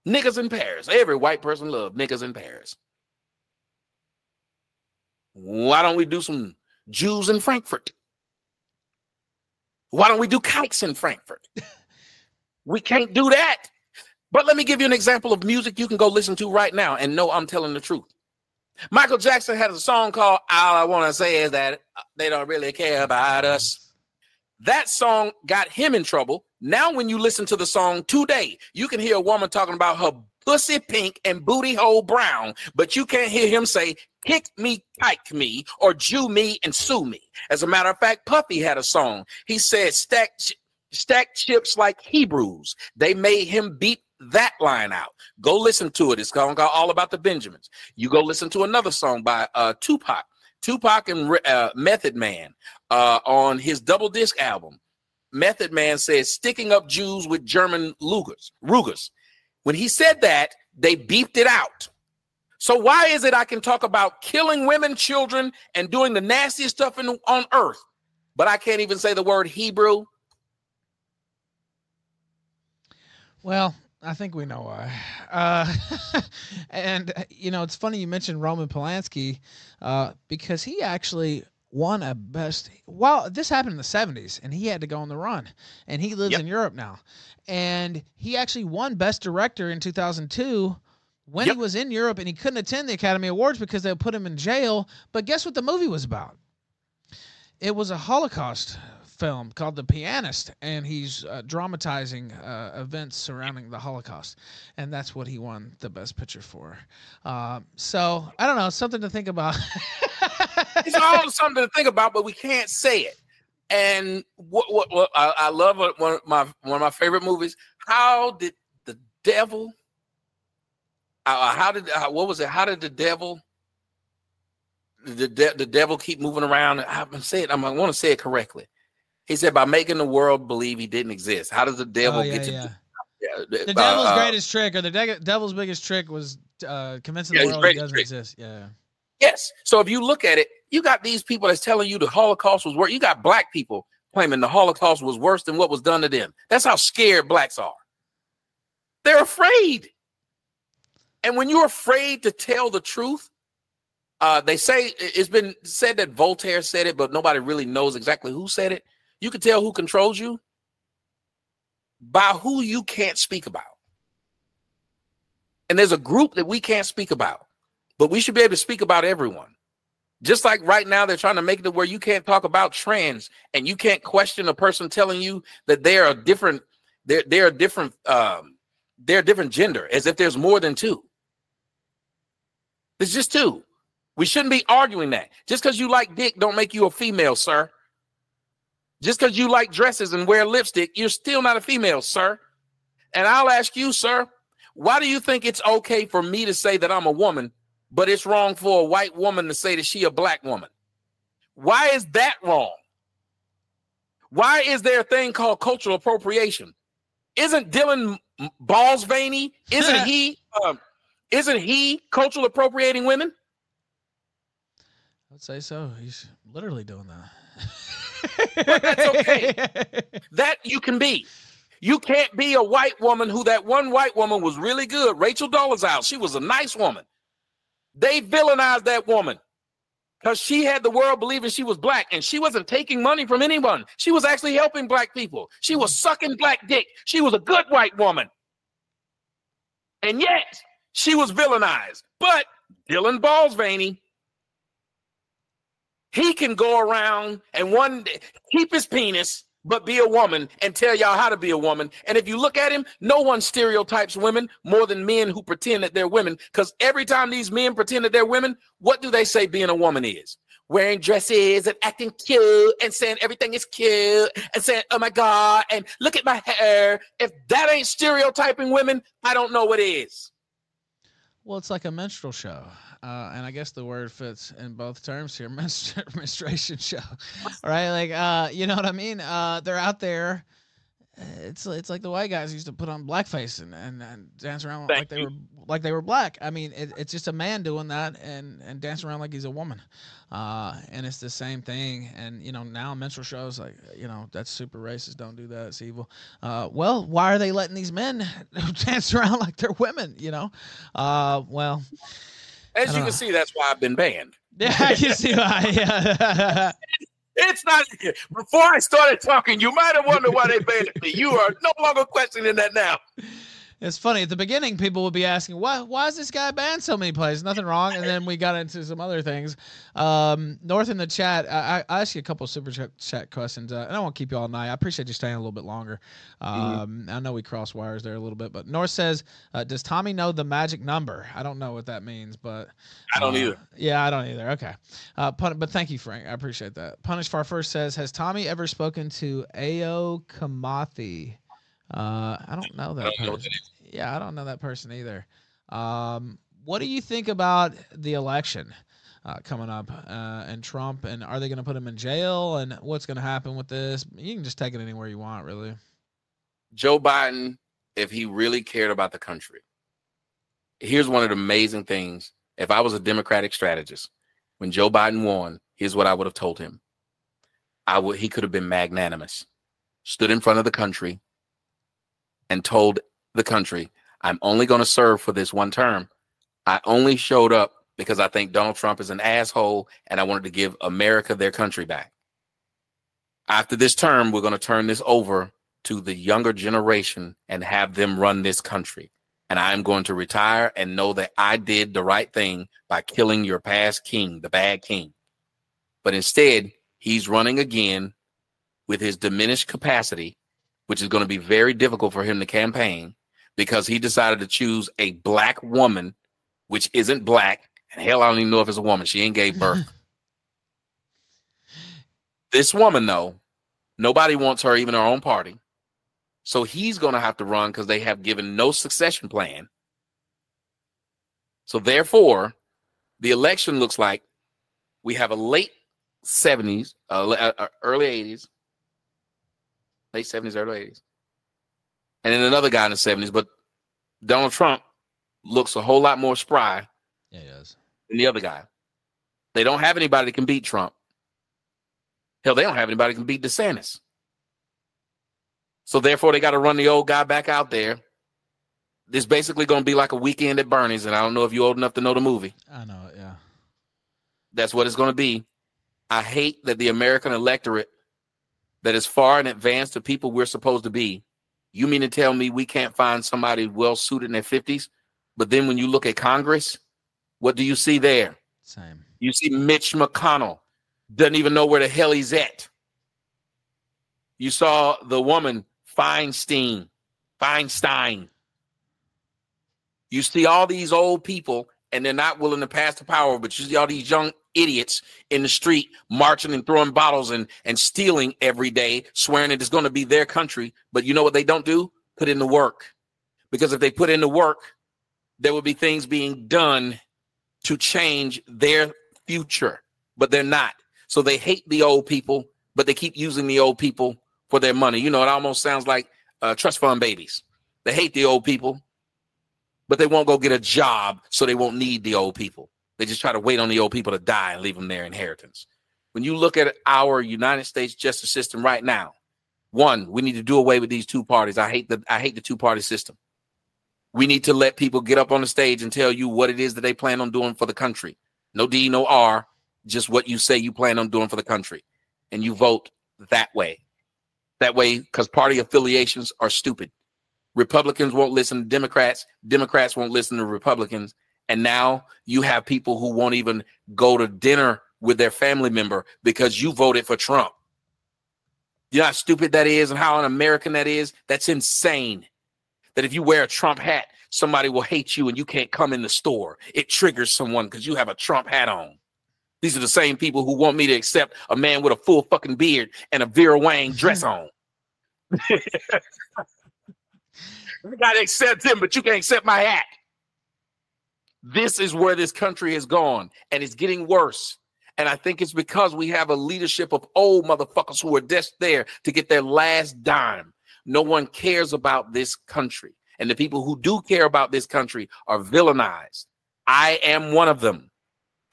Niggas in Paris. Every white person love niggas in Paris. Why don't we do some Jews in Frankfurt? Why don't we do kikes in Frankfurt? we can't do that. But let me give you an example of music you can go listen to right now and know I'm telling the truth. Michael Jackson had a song called All I Want to Say Is That uh, They Don't Really Care About Us. That song got him in trouble. Now, when you listen to the song today, you can hear a woman talking about her pussy pink and booty hole brown, but you can't hear him say, kick me, kike me, or Jew me and sue me. As a matter of fact, Puffy had a song. He said, stack, stack chips like Hebrews. They made him beat that line out. Go listen to it. It's called All About the Benjamins. You go listen to another song by uh, Tupac, Tupac and uh, Method Man uh, on his double disc album. Method Man says, sticking up Jews with German Lugers, Rugers. When he said that, they beeped it out. So why is it I can talk about killing women, children, and doing the nastiest stuff in, on earth, but I can't even say the word Hebrew? Well, I think we know why. Uh, *laughs* and you know, it's funny you mentioned Roman Polanski uh, because he actually won a best. Well, this happened in the '70s, and he had to go on the run, and he lives yep. in Europe now, and he actually won Best Director in 2002 when yep. he was in Europe, and he couldn't attend the Academy Awards because they put him in jail. But guess what the movie was about? It was a Holocaust film called The Pianist, and he's uh, dramatizing uh, events surrounding the Holocaust, and that's what he won the Best Picture for. Uh, so I don't know, something to think about. *laughs* it's all something to think about, but we can't say it. And what, what, what I, I, love one of my one of my favorite movies. How did the devil? Uh, how did uh, what was it? How did the devil? The, de- the devil keep moving around. I'm saying I'm, I want to say it correctly. He said by making the world believe he didn't exist. How does the devil oh, yeah, get to? Yeah. Yeah, the devil's uh, greatest trick, or the de- devil's biggest trick, was uh, convincing the world he doesn't trick. exist. Yeah. Yes. So if you look at it, you got these people that's telling you the Holocaust was worse. You got black people claiming the Holocaust was worse than what was done to them. That's how scared blacks are. They're afraid. And when you're afraid to tell the truth, uh, they say it's been said that Voltaire said it, but nobody really knows exactly who said it. You can tell who controls you by who you can't speak about. And there's a group that we can't speak about, but we should be able to speak about everyone. Just like right now, they're trying to make it where you can't talk about trans and you can't question a person telling you that they are different, they're they're a different um they're a different gender, as if there's more than two. It's just two. We shouldn't be arguing that. Just because you like dick don't make you a female, sir. Just because you like dresses and wear lipstick, you're still not a female, sir. And I'll ask you, sir, why do you think it's okay for me to say that I'm a woman, but it's wrong for a white woman to say that she a black woman? Why is that wrong? Why is there a thing called cultural appropriation? Isn't Dylan balls veiny? Isn't *laughs* he? Um, isn't he cultural appropriating women? I'd say so. He's literally doing that but that's okay. *laughs* that you can be. You can't be a white woman who that one white woman was really good. Rachel Dolezal, she was a nice woman. They villainized that woman because she had the world believing she was black and she wasn't taking money from anyone. She was actually helping black people. She was sucking black dick. She was a good white woman. And yet she was villainized. But Dylan Balls Veiny he can go around and one day keep his penis but be a woman and tell y'all how to be a woman. And if you look at him, no one stereotypes women more than men who pretend that they're women. Because every time these men pretend that they're women, what do they say being a woman is? Wearing dresses and acting cute and saying everything is cute and saying, oh my God, and look at my hair. If that ain't stereotyping women, I don't know what is. Well, it's like a minstrel show. Uh, and I guess the word fits in both terms here, *laughs* menstruation show, right? Like, uh, you know what I mean? Uh, they're out there. It's it's like the white guys used to put on blackface and, and, and dance around Thank like they you. were like they were black. I mean, it, it's just a man doing that and and dance around like he's a woman, uh, and it's the same thing. And you know now minstrel shows like you know that's super racist. Don't do that. It's evil. Uh, well, why are they letting these men *laughs* dance around like they're women? You know, uh, well. As you can uh-huh. see, that's why I've been banned. *laughs* Yeah, I can see why. Yeah. *laughs* it's not. Before I started talking, you might have wondered why they banned me. You are no longer questioning that now. It's funny at the beginning, people would be asking, "Why? Why is this guy banned so many places? Nothing wrong." And then we got into some other things. Um, North in the chat, I, I asked you a couple super chat questions, uh, and I won't keep you all night. I appreciate you staying a little bit longer. Mm-hmm. Um, mm-hmm. I know we cross wires there a little bit, but North says, uh, "Does Tommy know the magic number?" I don't know what that means, but I don't uh, either. Yeah, I don't either. Okay, uh, pun- but thank you, Frank. I appreciate that. Punish Far First says, "Has Tommy ever spoken to Ao Kamathi?" Uh, I don't know that. I don't know yeah, I don't know that person either. Um, what do you think about the election uh, coming up uh, and Trump? And are they going to put him in jail? And what's going to happen with this? You can just take it anywhere you want, really. Joe Biden, if he really cared about the country, here's one of the amazing things. If I was a Democratic strategist, when Joe Biden won, here's what I would have told him. I would he could have been magnanimous, stood in front of the country, and told the country. I'm only going to serve for this one term. I only showed up because I think Donald Trump is an asshole and I wanted to give America their country back. After this term, we're going to turn this over to the younger generation and have them run this country. And I'm going to retire and know that I did the right thing by killing your past king, the bad king. But instead, he's running again with his diminished capacity, which is going to be very difficult for him to campaign because he decided to choose a black woman, which isn't black. And hell, I don't even know if it's a woman. She ain't gave *laughs* birth. this woman, though, nobody wants her, even her own party. So he's going to have to run because they have given no succession plan. So therefore, the election looks like we have a late 70s, uh, uh, early 80s, late 70s, early 80s, and then another guy in the 70s. But Donald Trump looks a whole lot more spry yeah, he does. than the other guy. They don't have anybody that can beat Trump. Hell, they don't have anybody that can beat DeSantis. So therefore, they got to run the old guy back out there. This basically going to be like a weekend at Bernie's, and I don't know if you're old enough to know the movie. I know it, yeah. That's what it's going to be. I hate that the American electorate that is far in advance to people we're supposed to be you mean to tell me we can't find somebody well suited in their 50s? But then when you look at Congress, what do you see there? Same. You see Mitch McConnell doesn't even know where the hell he's at. You saw the woman Feinstein, Feinstein. You see all these old people, and they're not willing to pass the power, but you see all these young idiots in the street marching and throwing bottles and, and stealing every day, swearing it is going to be their country. But you know what they don't do? Put in the work. Because if they put in the work, there will be things being done to change their future, but they're not. So they hate the old people, but they keep using the old people for their money. You know, it almost sounds like uh, trust fund babies. They hate the old people, but they won't go get a job, so they won't need the old people. They just try to wait on the old people to die and leave them their inheritance. When you look at our United States justice system right now, one, we need to do away with these two parties. I hate the I hate the two party system. We need to let people get up on the stage and tell you what it is that they plan on doing for the country. No D, no R, just what you say you plan on doing for the country. And you vote that way. That way, because party affiliations are stupid. Republicans won't listen to Democrats, Democrats won't listen to Republicans, and now you have people who won't even go to dinner with their family member because you voted for Trump. You know how stupid that is and how un American that is? That's insane. That if you wear a Trump hat, somebody will hate you and you can't come in the store. It triggers someone because you have a Trump hat on. These are the same people who want me to accept a man with a full fucking beard and a Vera Wang dress on. *laughs* *laughs* I gotta accept him, but you can't accept my hat. This is where this country has gone, and it's getting worse. And I think it's because we have a leadership of old motherfuckers who are just there to get their last dime. No one cares about this country. And the people who do care about this country are villainized. I am one of them.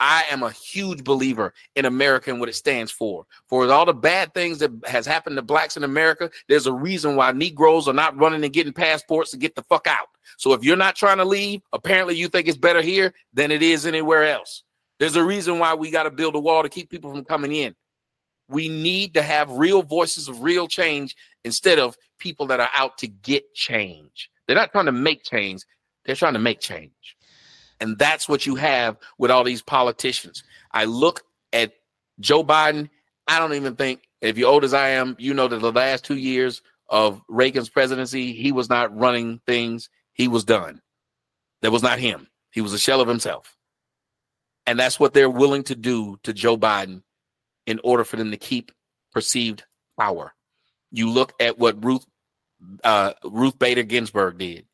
I am a huge believer in America and what it stands for. For all the bad things that has happened to blacks in America, there's a reason why Negroes are not running and getting passports to get the fuck out. So if you're not trying to leave, apparently you think it's better here than it is anywhere else. There's a reason why we got to build a wall to keep people from coming in. We need to have real voices of real change instead of people that are out to get change. They're not trying to make change, they're trying to make change. And that's what you have with all these politicians. I look at Joe Biden. I don't even think, if you're old as I am, you know that the last two years of Reagan's presidency, he was not running things. He was done. That was not him. He was a shell of himself. And that's what they're willing to do to Joe Biden in order for them to keep perceived power. You look at what Ruth uh, Ruth Bader Ginsburg did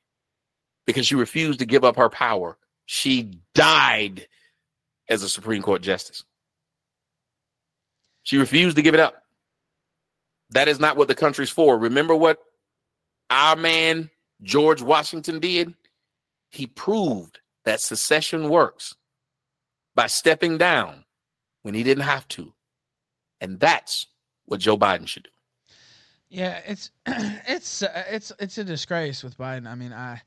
because she refused to give up her power. She died as a Supreme Court justice. She refused to give it up. That is not what the country's for. Remember what our man George Washington did? He proved that secession works by stepping down when he didn't have to. And that's what Joe Biden should do. Yeah, it's *clears throat* it's uh, it's it's a disgrace with Biden. I mean, I,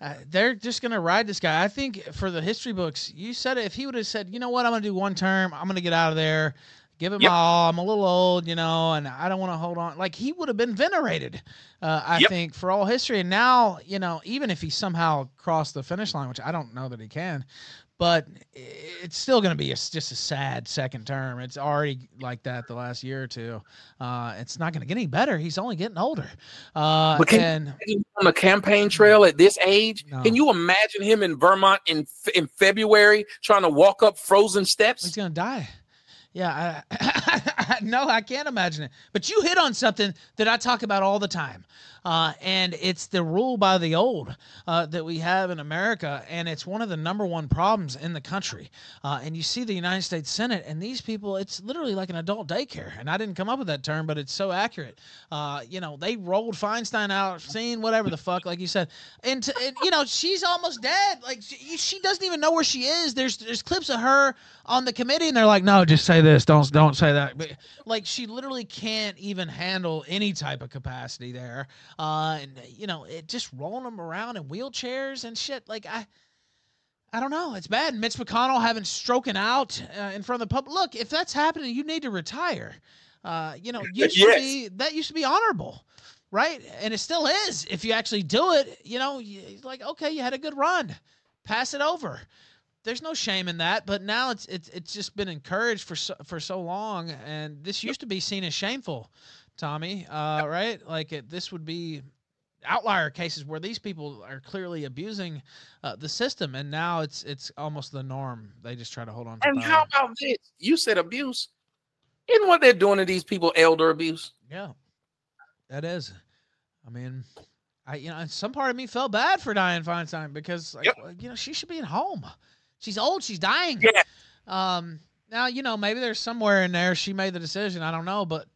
I they're just gonna ride this guy. I think for the history books, you said it. If he would have said, you know what, I'm gonna do one term, I'm gonna get out of there, give it yep. my all. I'm a little old, you know, and I don't want to hold on. Like he would have been venerated, uh, I yep. think, for all history. And now, you know, even if he somehow crossed the finish line, which I don't know that he can, but it's still going to be a, just a sad second term. It's already like that the last year or two. Uh, it's not going to get any better. He's only getting older. Uh, but can and, on the campaign trail at this age, no. can you imagine him in Vermont in in February trying to walk up frozen steps? He's going to die. Yeah, I, *laughs* no, I can't imagine it. But you hit on something that I talk about all the time uh, and it's the rule by the old uh, that we have in America, and it's one of the number one problems in the country. Uh, and you see the United States Senate, and these people, it's literally like an adult daycare. And I didn't come up with that term, but it's so accurate. Uh, you know, they rolled Feinstein out, seen whatever the fuck, like you said, and, to, and you know she's almost dead. Like she, she doesn't even know where she is. There's there's clips of her on the committee, and they're like, no, just say this, don't don't say that. But like she literally can't even handle any type of capacity there uh, and you know, it just rolling them around in wheelchairs and shit. Like I, I don't know. It's bad. Mitch McConnell having stroking out uh, in front of the public. Look, if that's happening, you need to retire. Uh, you know, used yes. to be that used to be honorable, right? And it still is. If you actually do it, you know, you, like okay, you had a good run, pass it over. There's no shame in that, but now it's it's it's just been encouraged for so, for so long, and this used to be seen as shameful. Tommy, uh, right? Like it, this would be outlier cases where these people are clearly abusing uh, the system, and now it's it's almost the norm. They just try to hold on. and power. how about this? You said abuse. Isn't what they're doing to these people elder abuse? Yeah, that is. I mean, I you know, some part of me felt bad for Dianne Feinstein because like, yep. you know she should be at home. She's old. She's dying. Yeah. Um. Now you know maybe there's somewhere in there she made the decision. I don't know, but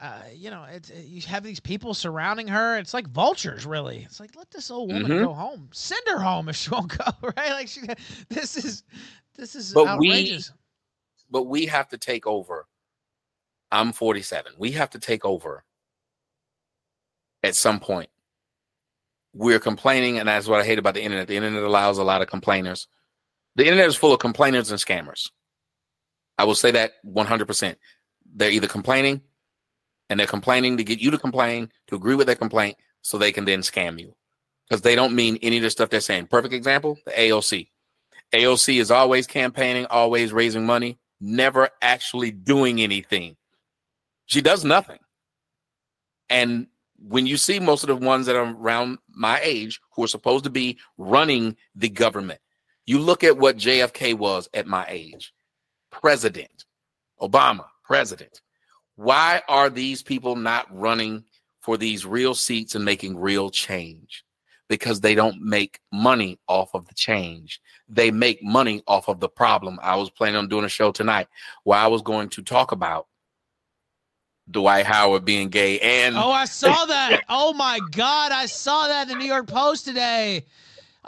uh, you know, it's, it, you have these people surrounding her. It's like vultures, really. It's like let this old woman mm-hmm. go home. Send her home if she won't go. *laughs* Right? Like she, *laughs* this is this is but outrageous. We, but we have to take over. I'm 47. We have to take over at some point. We're complaining, and that's what I hate about the internet. The internet allows a lot of complainers. The internet is full of complainers and scammers. I will say that 100%. They're either complaining and they're complaining to get you to complain, to agree with their complaint, so they can then scam you. Because they don't mean any of the stuff they're saying. Perfect example, the AOC. AOC is always campaigning, always raising money, never actually doing anything. She does nothing. And when you see most of the ones that are around my age who are supposed to be running the government, you look at what JFK was at my age president, Obama, president. Why are these people not running for these real seats and making real change? Because they don't make money off of the change. They make money off of the problem. I was planning on doing a show tonight where I was going to talk about Dwight Howard being gay and Oh, I saw *laughs* that. oh my god, I saw that in the New York Post today.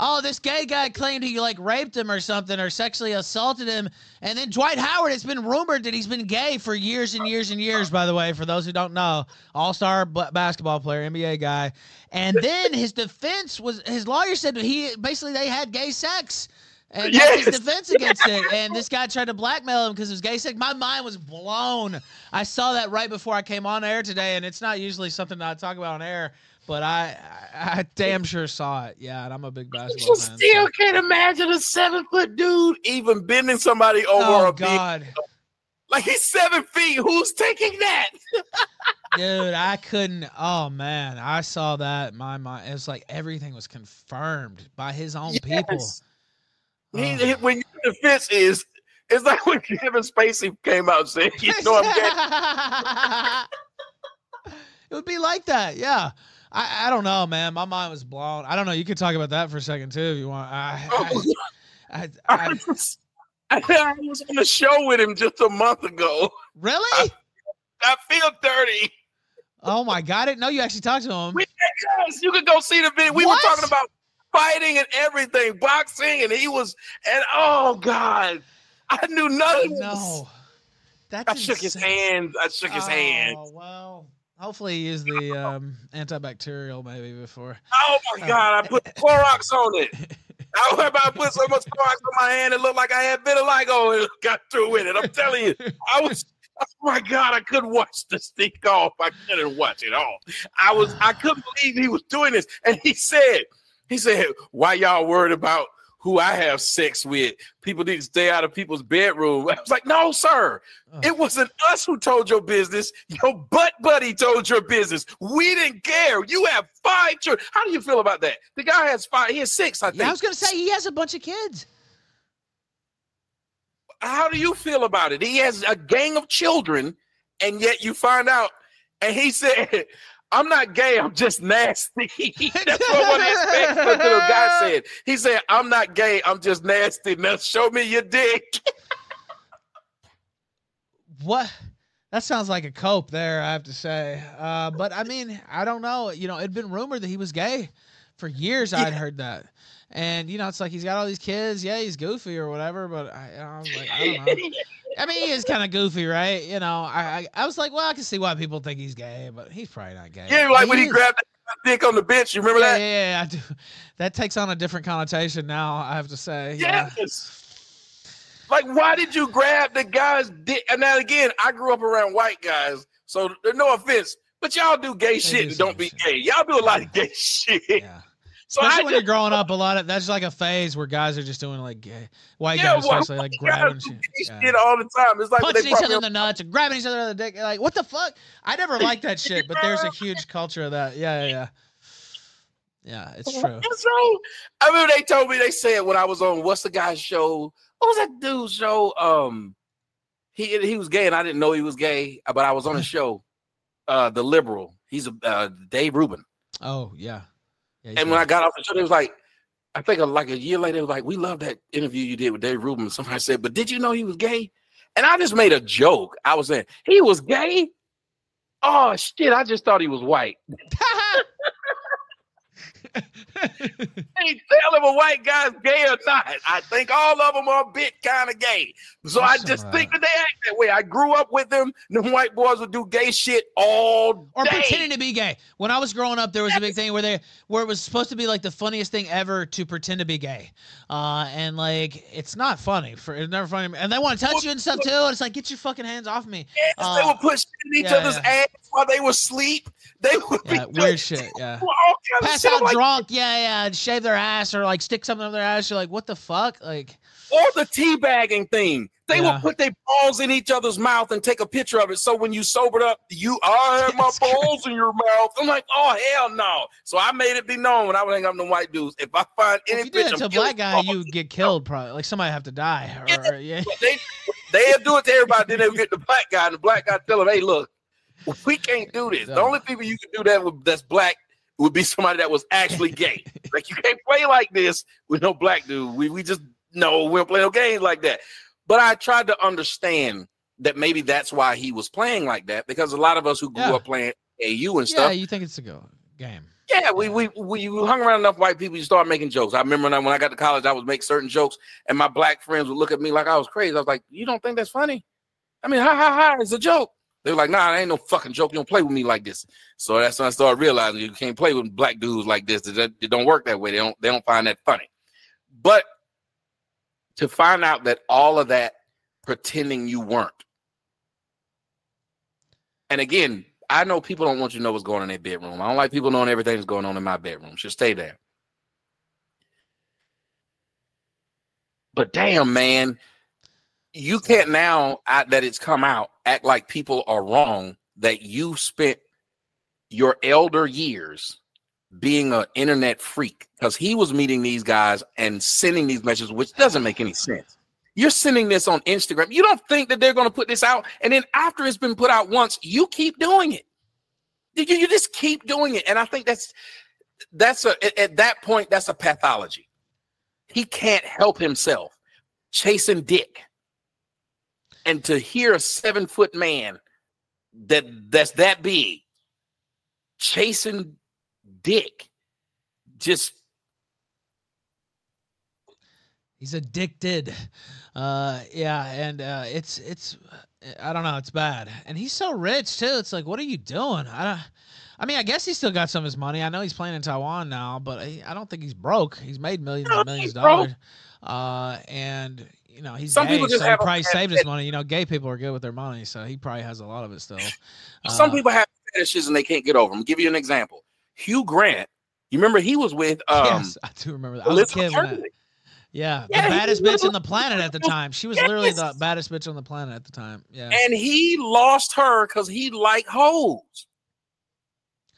Oh, this gay guy claimed he like raped him or something or sexually assaulted him. And then Dwight Howard, it's been rumored that he's been gay for years and years and years, by the way, for those who don't know. All star b- basketball player, NBA guy. And then his defense was his lawyer said he basically they had gay sex. And that's Yes. his defense against it. And this guy tried to blackmail him because it was gay sex. My mind was blown. I saw that right before I came on air today, and it's not usually something that I talk about on air, but I, I, I damn sure saw it. Yeah, and I'm a big basketball you still so- can't imagine a seven foot dude even bending somebody over Oh a God, like he's seven feet. Who's taking that? *laughs* dude, I couldn't. Oh man, I saw that. My mind, it was like everything was confirmed by his own people. He, Oh. he- when your defense is, it's like when *laughs* Kevin Spacey came out and said, "You know I'm gay." *laughs* it would be like that, yeah. I, I don't know, man. My mind was blown. I don't know. You could talk about that for a second too, if you want. I, Oh, I, I, *laughs* I, I, was, *laughs* I was on the show with him just a month ago. really? I feel dirty. Oh my god! I didn't know you actually talked to him. We, yes, you could go see the video. We What? were talking about fighting and everything, boxing, and he was, and oh god, I knew nothing. No, that's I shook his hand. I shook his hand. Oh well. Hopefully, he used the um, antibacterial maybe before. Oh my god, I put Clorox on it. I was about to put so much Clorox on my hand, it looked like I had vitiligo and got through with it. I'm telling you, I was. Oh my God! I couldn't watch the stick off. I couldn't watch it all. I was. I couldn't believe he was doing this. And he said, "He said, why y'all worried about who I have sex with? People need to stay out of people's bedroom." *laughs* I was like, "No, sir. It wasn't us who told your business. Your butt buddy told your business. We didn't care. You have five children. How do you feel about that? The guy has five. He has six. I think. Yeah, I was gonna say he has a bunch of kids. How do you feel about it? He has a gang of children, and yet you find out, and he said, "I'm not gay. I'm just nasty." *laughs* That's what one of his little guy *laughs* said. He said, "I'm not gay. I'm just nasty." Now show me your dick. *laughs* What? That sounds like a cope there, I have to say. Uh, but I mean, I don't know. You know, it'd been rumored that he was gay for years. I'd heard that, and you know, it's like he's got all these kids. Yeah, he's goofy or whatever. But I, I was like, I don't know. I mean, he is kind of goofy, right? You know, I, I I was like, well, I can see why people think he's gay, but he's probably not gay. yeah, like when he grabbed that dick on the bench. You remember yeah, that? Yeah, yeah, yeah, I do. That takes on a different connotation now. I have to say. Yeah. Yes. Like, why did you grab the guy's dick? And now again, I grew up around white guys, so there's no offense, but y'all do gay shit do and don't be shit. gay. Y'all do a lot of gay *laughs* shit. yeah. So I Especially when you're growing up, a lot of that's like a phase where guys are just doing like gay, white Yeah, guys, well, especially like *laughs* grabbing shit, yeah. shit all the time. It's like punching each other in the nuts and grabbing each other in the dick. Like, what the fuck? I never *laughs* liked that shit, but there's a huge culture of that. Yeah, yeah, yeah. Yeah, it's true. *laughs* So I remember they told me they said when I was on what's the guy's show? What was that dude's show? Um, he he was gay and I didn't know he was gay, but I was on a show, uh, the liberal. He's a uh, Dave Rubin. Oh yeah. Yeah And when I got off the show, they was like, I think like a year later, they was like, we love that interview you did with Dave Rubin. Somebody said, but did you know he was gay? And I just made a joke. I was saying he was gay. Oh shit! I just thought he was white. *laughs* *laughs* Hey, tell him a white guy's gay or not. I think all of them are a bit kind of gay. So I just of think that. they act that way. I grew up with them. The white boys would do gay shit all day. or pretending to be gay. When I was growing up, there was a big thing where they where it was supposed to be like the funniest thing ever to pretend to be gay, uh, and like it's not funny for it's never funny, and they want to touch you and stuff too. And it's like get your fucking hands off me. Yes, they Uh, would put shit in each yeah, other's yeah. ass while they were asleep. They would Yeah, be weird shit. Yeah. all kinds of Pass. Out like, drunk, yeah, yeah, and shave their ass or like stick something up their ass. You're like, what the fuck? Like, or the teabagging thing. They Yeah. will put their balls in each other's mouth and take a picture of it. So when you sobered up, you I have my balls in your mouth. I'm like, oh hell no. So I made it be known when I would hang up them white dudes. If I find any if you did it to a black guy, you would get killed. Probably like somebody have to die. *laughs* Or, Yeah. they they'll do it to everybody. Then they'll get the black guy, and the black guy tell him, "Hey, look, we can't do this. The only people you can do that with that's black would be somebody that was actually *laughs* gay. like you can't play like this with no black dude. We we just no, we don't play no games like that. But I tried to understand that maybe that's why he was playing like that because a lot of us who grew Yeah. up playing AU and stuff. Yeah, you think it's a go game. yeah, we we we hung around enough white people, you start making jokes. I remember when I, when I got to college, I would make certain jokes, and my black friends would look at me like I was crazy. I was like, "You don't think that's funny? I mean, ha ha ha, it's a joke." They were like, "Nah, it ain't no fucking joke. You don't play with me like this." So that's when I started realizing you can't play with black dudes like this. It don't work that way. They don't they don't find that funny. But to find out that all of that pretending you weren't, and again, I know people don't want you to know what's going on in their bedroom. I don't like people knowing everything that's going on in my bedroom. Should stay there. But damn, man, you can't now I, that it's come out act like people are wrong that you spent your elder years being an internet freak because he was meeting these guys and sending these messages, which doesn't make any sense. You're sending this on Instagram. You don't think that they're going to put this out, and then after it's been put out once, you keep doing it. You, you just keep doing it, and I think that's that's a at- at that point that's a pathology. He can't help himself chasing dick, and to hear a seven foot man that that's that big chasing dick, just He's addicted. Uh, yeah, and uh, it's it's I don't know, it's bad. And he's so rich too. It's like, what are you doing? I don't. I mean, I guess he still got some of his money. I know he's playing in Taiwan now, but I, I don't think he's broke. He's made millions and millions of dollars. Uh, and you know he's Some gay, people just so he have probably saved his money. You know, gay people are good with their money, so he probably has a lot of it still. some Uh, people have fetishes and they can't get over them. give you an example. Hugh Grant, you remember he was with um yes, I do remember that. I was a kid when that, Yeah, Yeah, the baddest bitch on the planet at the time. She was literally the baddest bitch on the planet at the time. Yeah. and he lost her because he liked hoes.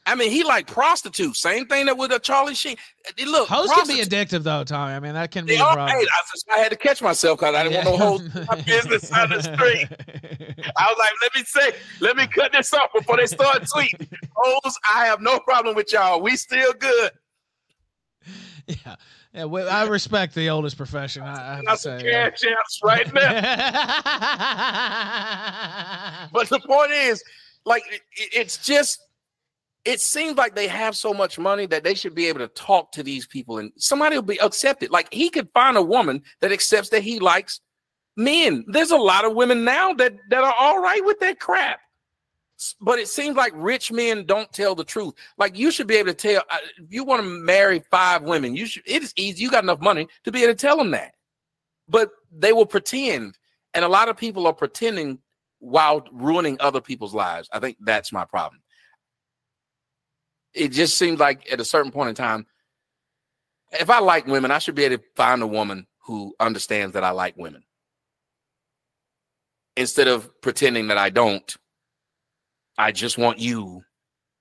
I mean, he like prostitutes. Same thing that with a Charlie Sheen. Look, Hoes can be addictive though, Tommy. I mean, that can be They a are, problem. hey, I, just, I had to catch myself because I didn't want no hoes my business on the street. I was like, let me say, let me cut this off before they start *laughs* tweeting. Hoes, I have no problem with y'all. We still good. yeah, yeah. I respect the oldest profession. I, I have to say. yeah. cash right now. *laughs* But the point is, like, it, it's just, it seems like they have so much money that they should be able to talk to these people and somebody will be accepted. Like, he could find a woman that accepts that he likes men. There's a lot of women now that, that are all right with that crap. But it seems like rich men don't tell the truth. Like you should be able to tell uh, if you want to marry five women, you should. It is easy. You got enough money to be able to tell them that. But they will pretend, and a lot of people are pretending while ruining other people's lives. I think that's my problem. It just seems like at a certain point in time, if I like women, I should be able to find a woman who understands that I like women instead of pretending that I don't. I just want you.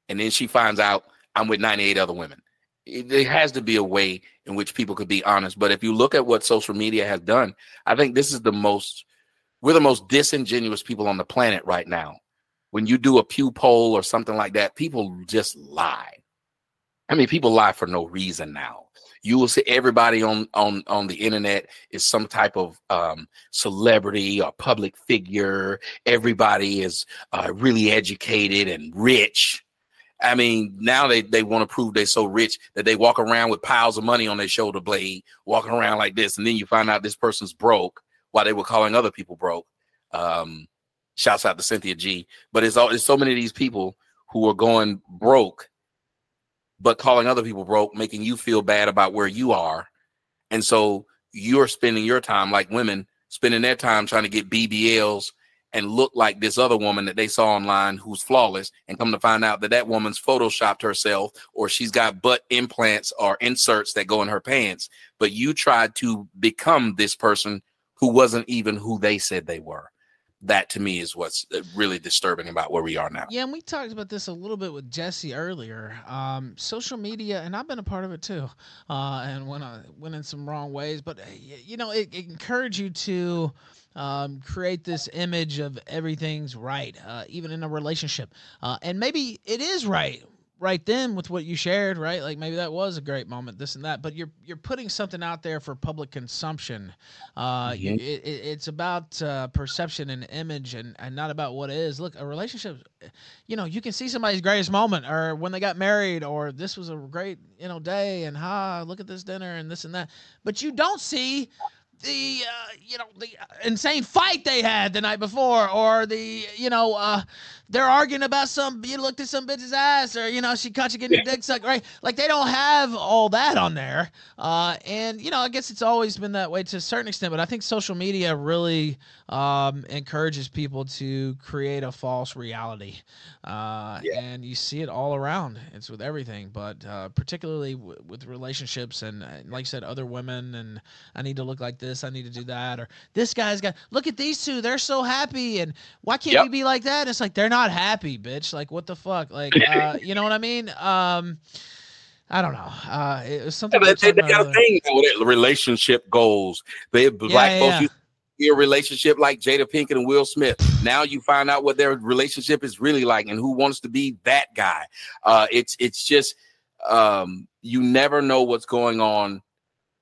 And then she finds out I'm with 98 other women. It, there has to be a way in which people could be honest. But if you look at what social media has done, I think this is the most, we're the most disingenuous people on the planet right now. When you do a Pew poll or something like that, people just lie. I mean, people lie for no reason now. You will see everybody on on on the internet is some type of um, celebrity or public figure. Everybody is uh, really educated and rich. I mean, now they, they want to prove they're so rich that they walk around with piles of money on their shoulder blade, walking around like this, and then you find out this person's broke while they were calling other people broke. Um, shouts out to Cynthia G. But it's all it's so many of these people who are going broke, but calling other people broke, making you feel bad about where you are, and so you're spending your time like women spending their time trying to get BBLs and look like this other woman that they saw online who's flawless. And come to find out that that woman's photoshopped herself or she's got butt implants or inserts that go in her pants. But you tried to become this person who wasn't even who they said they were that to me is what's uh, really disturbing about where we are now. Yeah, and we talked about this a little bit with Jesse earlier. Um, social media, and I've been a part of it too, uh, and went uh, went in some wrong ways. But uh, you know, it, it you to um, create this image of everything's right, uh, even in a relationship, uh, and maybe it is right right then with what you shared, right? Like maybe that was a great moment, this and that. But you're you're putting something out there for public consumption. Uh, mm-hmm. it, it, it's about uh, perception and image, and and not about what is. Look, a relationship, you know, you can see somebody's greatest moment, or when they got married, or this was a great you know day, and ha, look at this dinner and this and that. But you don't see the uh, you know the insane fight they had the night before, or the you know uh, they're arguing about some you looked at some bitch's ass, or you know she caught you getting your dick sucked, right? Like they don't have all that on there, uh, and you know I guess it's always been that way to a certain extent, but I think social media really um, encourages people to create a false reality, uh, yeah. and you see it all around. It's with everything, but uh, particularly w- with relationships and, like I said, other women, and I need to look like this, I need to do that, or this guy's got look at these two, they're so happy, and why can't yep. we be like that? it's like they're not happy, bitch. Like what the fuck? Like *laughs* uh, you know what I mean? Um, I don't know. Uh, it was something. Yeah, they, they got a thing relationship goals. They black yeah, folks. Yeah a relationship like Jada Pinkett and Will Smith. Now you find out what their relationship is really like and who wants to be that guy. Uh, it's it's just um, you never know what's going on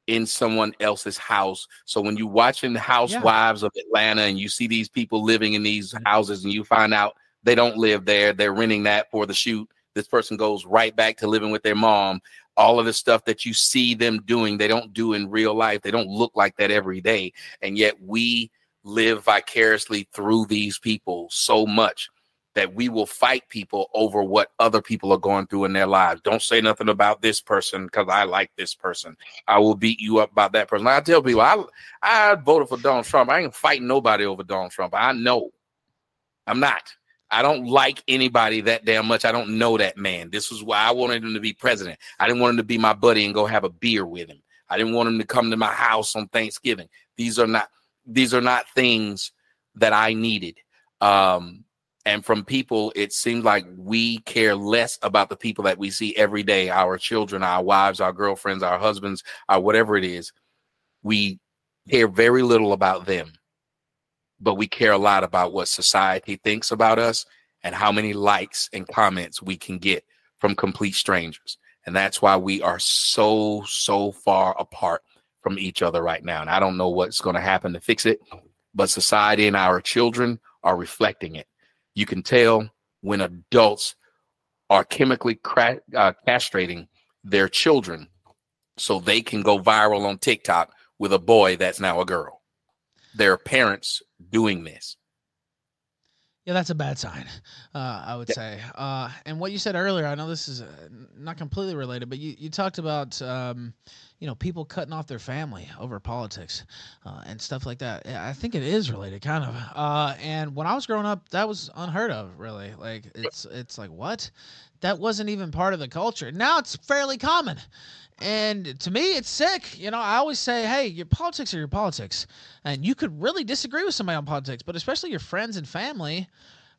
in someone else's house. So when you're watching the Housewives yeah. of Atlanta and you see these people living in these mm-hmm. houses and you find out they don't live there, they're renting that for the shoot. This person goes right back to living with their mom all of the stuff that you see them doing, they don't do in real life. They don't look like that every day. And yet we live vicariously through these people so much that we will fight people over what other people are going through in their lives. Don't say nothing about this person because I like this person. I will beat you up about that person. I tell people I I voted for Donald Trump. I ain't fighting nobody over Donald Trump. I know I'm not. I don't like anybody that damn much. I don't know that man. This was why I wanted him to be president. I didn't want him to be my buddy and go have a beer with him. I didn't want him to come to my house on Thanksgiving. These are not these are not things that I needed. Um, and from people, it seems like we care less about the people that we see every day, our children, our wives, our girlfriends, our husbands, our whatever it is. We care very little about them but we care a lot about what society thinks about us and how many likes and comments we can get from complete strangers. And that's why we are so, so far apart from each other right now. And I don't know what's going to happen to fix it, but society and our children are reflecting it. You can tell when adults are chemically cra- uh, castrating their children so they can go viral on TikTok with a boy that's now a girl. Their parents doing this. Yeah, that's a bad sign, uh, I would yeah. say. Uh, and what you said earlier, I know this is uh, not completely related, but you, you talked about, um, you know, people cutting off their family over politics uh, and stuff like that. I think it is related, kind of. Uh, and when I was growing up, that was unheard of, really. Like, it's it's like what? That wasn't even part of the culture. Now it's fairly common. And to me, it's sick. You know, I always say, hey, your politics are your politics. And you could really disagree with somebody on politics, but especially your friends and family.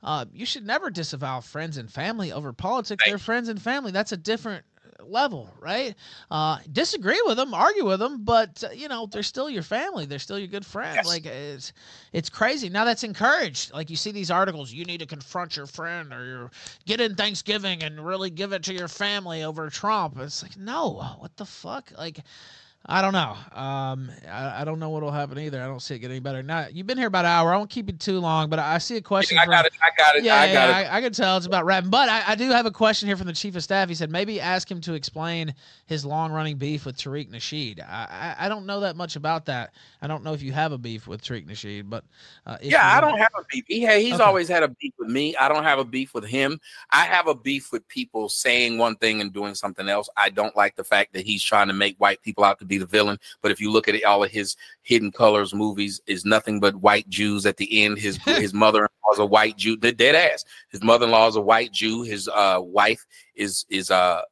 Uh, you should never disavow friends and family over politics. Right. They're friends and family. That's a different level, right? Uh, disagree with them, argue with them, but uh, you know they're still your family. They're still your good friend. Yes. Like it's it's crazy. Now that's encouraged. Like you see these articles, you need to confront your friend or your get in Thanksgiving and really give it to your family over Trump. It's like no, what the fuck? Like I don't know. Um, I, I don't know what'll happen either. I don't see it getting better. Now you've been here about an hour. I won't keep you too long, but I see a question. I got it. I got it. Yeah, I got yeah, it. I, I, can tell it's about rapping, but I, I, do have a question here from the chief of staff. He said maybe ask him to explain his long-running beef with Tariq Nasheed. I, I, I don't know that much about that. I don't know if you have a beef with Tariq Nasheed, but uh, yeah, I don't have a beef. He he's okay. always had a beef with me. I don't have a beef with him. I have a beef with people saying one thing and doing something else. I don't like the fact that he's trying to make white people out to be the villain, but if you look at it, all of his Hidden Colors movies is nothing but white Jews at the end. His *laughs* his mother in law is a white Jew. The dead ass. His mother in law is a white Jew. His uh, wife is is uh,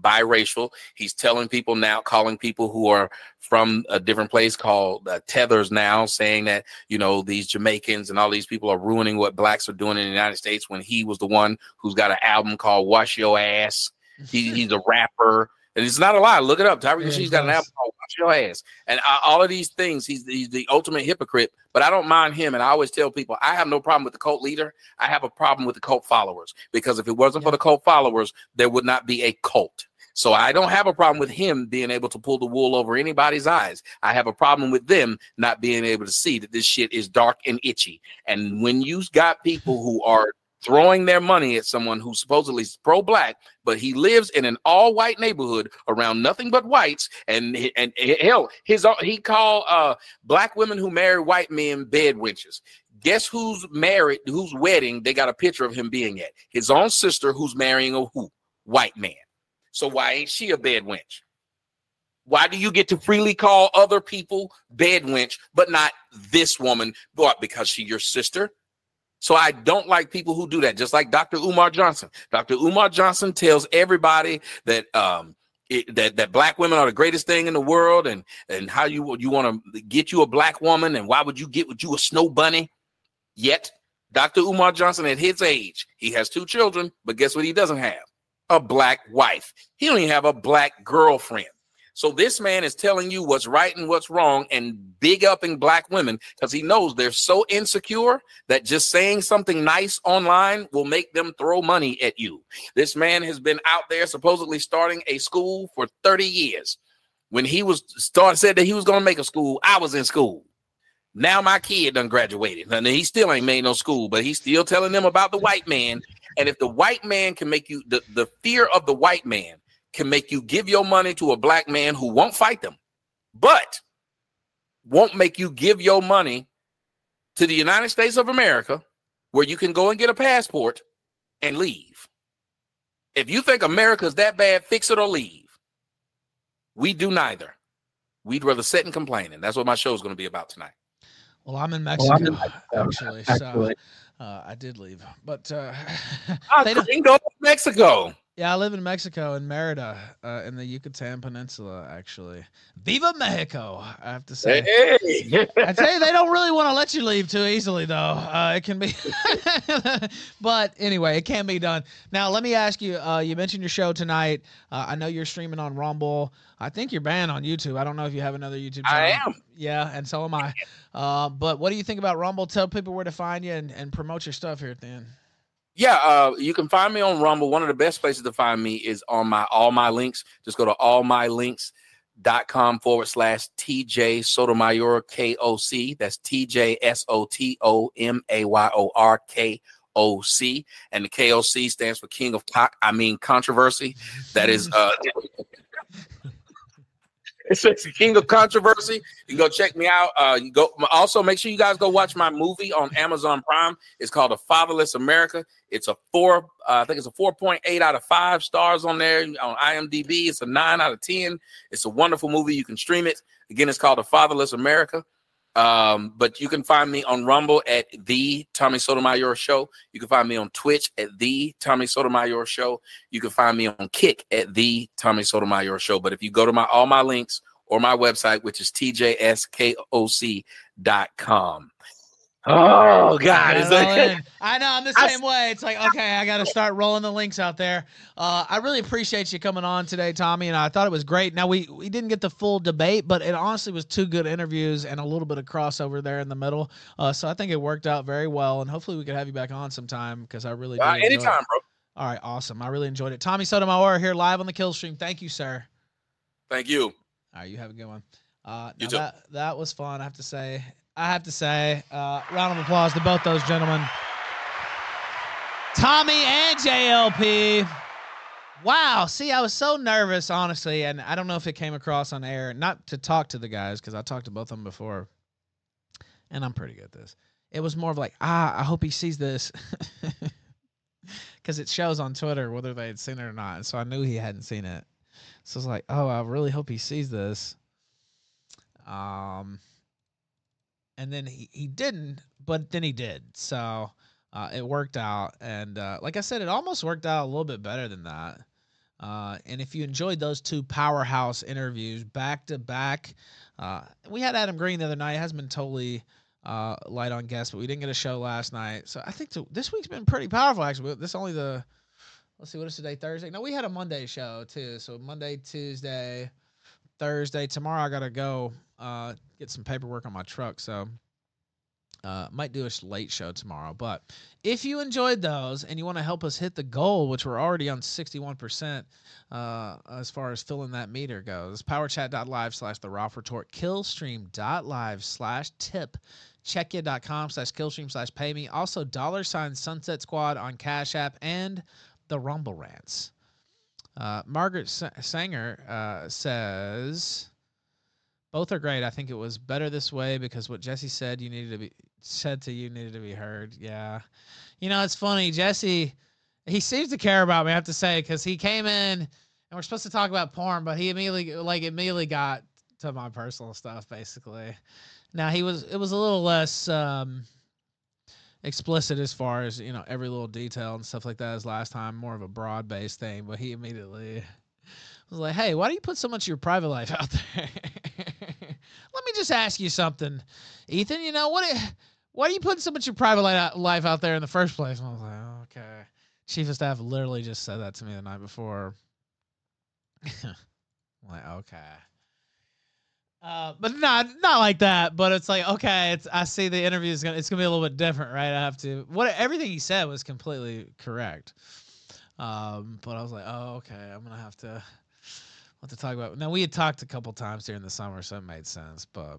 biracial. He's telling people now, calling people who are from a different place called uh, Tethers now, saying that, you know, these Jamaicans and all these people are ruining what blacks are doing in the United States when he was the one who's got an album called Wash Your Ass. He, he's a rapper. And it's not a lie. Look it up. Tyreek yeah, got an called Watch Your Ass. And uh, all of these things, he's, he's the ultimate hypocrite, but I don't mind him. And I always tell people, I have no problem with the cult leader. I have a problem with the cult followers because if it wasn't yeah. for the cult followers, there would not be a cult. So I don't have a problem with him being able to pull the wool over anybody's eyes. I have a problem with them not being able to see that this shit is dark and itchy. And when you've got people who are throwing their money at someone who's supposedly pro black, but he lives in an all white neighborhood around nothing but whites. And and, hell, his he called uh, black women who marry white men bed wenches. Guess who's married? Whose wedding they got a picture of him being at? His own sister, who's marrying a who? White man. So why ain't she a bed wench? Why do you get to freely call other people bed wench, but not this woman? What? Because she your sister? So I don't like people who do that. Just like Dr. Umar Johnson. Dr. Umar Johnson tells everybody that um it, that that black women are the greatest thing in the world, and and how you you want to get you a black woman, and why would you get with you a snow bunny? Yet Dr. Umar Johnson, at his age, he has two children, but guess what? He doesn't have a black wife. He don't even have a black girlfriend. So this man is telling you what's right and what's wrong and big upping black women because he knows they're so insecure that just saying something nice online will make them throw money at you. This man has been out there supposedly starting a school for 30 years. When he was started said that he was going to make a school, I was in school. Now my kid done graduated. And he still ain't made no school, but he's still telling them about the white man. And if the white man can make you the, the fear of the white man can make you give your money to a black man who won't fight them, but won't make you give your money to the United States of America, where you can go and get a passport and leave. If you think America's that bad, fix it or leave. We do neither. We'd rather sit and complain. And that's what my show is going to be about tonight. Well, I'm in Mexico, well, I'm in Mexico actually. So uh, I did leave. But uh, *laughs* they don't go to Mexico. Yeah, I live in Mexico in Merida, uh, in the Yucatan Peninsula. Actually, Viva Mexico! I have to say. Hey. I tell you, they don't really want to let you leave too easily, though. Uh, it can be, *laughs* but anyway, it can be done. Now, let me ask you. Uh, you mentioned your show tonight. Uh, I know you're streaming on Rumble. I think you're banned on YouTube. I don't know if you have another YouTube channel. I am. Yeah, and so am I. Uh, but what do you think about Rumble? Tell people where to find you and, and promote your stuff here at the end. Yeah, uh, you can find me on Rumble. One of the best places to find me is on my all my links. Just go to allmylinks.com forward slash TJ Sotomayor K O C. That's T J S O T O M A Y O R K O C. And the K O C stands for King of Cock, I mean controversy. That is uh *laughs* It's the King of Controversy. You go check me out. Uh, you go also make sure you guys go watch my movie on Amazon Prime. It's called A Fatherless America. It's a four, uh, I think it's a 4.8 out of five stars on there on IMDb. It's a nine out of 10. It's a wonderful movie. You can stream it. Again, it's called A Fatherless America. Um, but you can find me on Rumble at the Tommy Sotomayor Show. You can find me on Twitch at the Tommy Sotomayor Show. You can find me on Kick at the Tommy Sotomayor Show. But if you go to my all my links or my website, which is tjskoc.com, Oh God! Like, I know I'm the same I, way. It's like okay, I got to start rolling the links out there. Uh, I really appreciate you coming on today, Tommy, and I thought it was great. Now we we didn't get the full debate, but it honestly was two good interviews and a little bit of crossover there in the middle. Uh, so I think it worked out very well, and hopefully we could have you back on sometime because I really uh, anytime, bro. All right, awesome. I really enjoyed it. Tommy Sotomayor here live on the Kill Stream. Thank you, sir. Thank you. All right, you have a good one. Uh, you too. That, that was fun, I have to say. I have to say, uh, round of applause to both those gentlemen. Tommy and JLP. Wow. See, I was so nervous, honestly, and I don't know if it came across on air. Not to talk to the guys, because I talked to both of them before, and I'm pretty good at this. It was more of like, ah, I hope he sees this. *laughs* Because it shows on Twitter whether they had seen it or not. And so I knew he hadn't seen it. So I was like, oh, I really hope he sees this. Um, and then he, he didn't, but then he did. So uh, it worked out. And uh, like I said, it almost worked out a little bit better than that. Uh, and if you enjoyed those two powerhouse interviews back to back, uh, we had Adam Green the other night. It hasn't been totally uh, light on guests, but we didn't get a show last night. So I think this week's been pretty powerful. Actually, this only the let's see what is today Thursday. No, we had a Monday show too. So Monday, Tuesday, Thursday. Tomorrow I gotta go uh, get some paperwork on my truck. So uh, might do a late show tomorrow, but if you enjoyed those and you want to help us hit the goal, which we're already on 61% uh, as far as filling that meter goes, powerchat.live slash the Ralph Retort, killstream.live slash tip, checkya.com slash killstream slash pay me. Also, dollar sign Sunset Squad on Cash App and the Rumble Rants. Uh, Margaret Sanger uh, says both are great. I think it was better this way because what Jesse said you needed to be said to you needed to be heard. Yeah, you know it's funny. Jesse, he seems to care about me. I have to say because he came in and we're supposed to talk about porn, but he immediately like immediately got to my personal stuff basically. Now he was it was a little less um, explicit as far as you know every little detail and stuff like that as last time. More of a broad based thing, but he immediately was like, "Hey, why do you put so much of your private life out *laughs* there?" Let me just ask you something, Ethan. You know what? Why are you putting so much of your private life out there in the first place? And I was like, oh, okay. Chief of staff literally just said that to me the night before. *laughs* I'm like, okay. Uh, but not not like that. But it's like okay, it's I see the interview is gonna it's gonna be a little bit different, right? I have to what everything he said was completely correct. Um, but I was like, oh okay, I'm gonna have to what to talk about. Now we had talked a couple times during the summer, so it made sense. But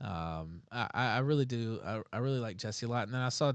um, I, I really do. I, I really like Jesse a lot. And then I saw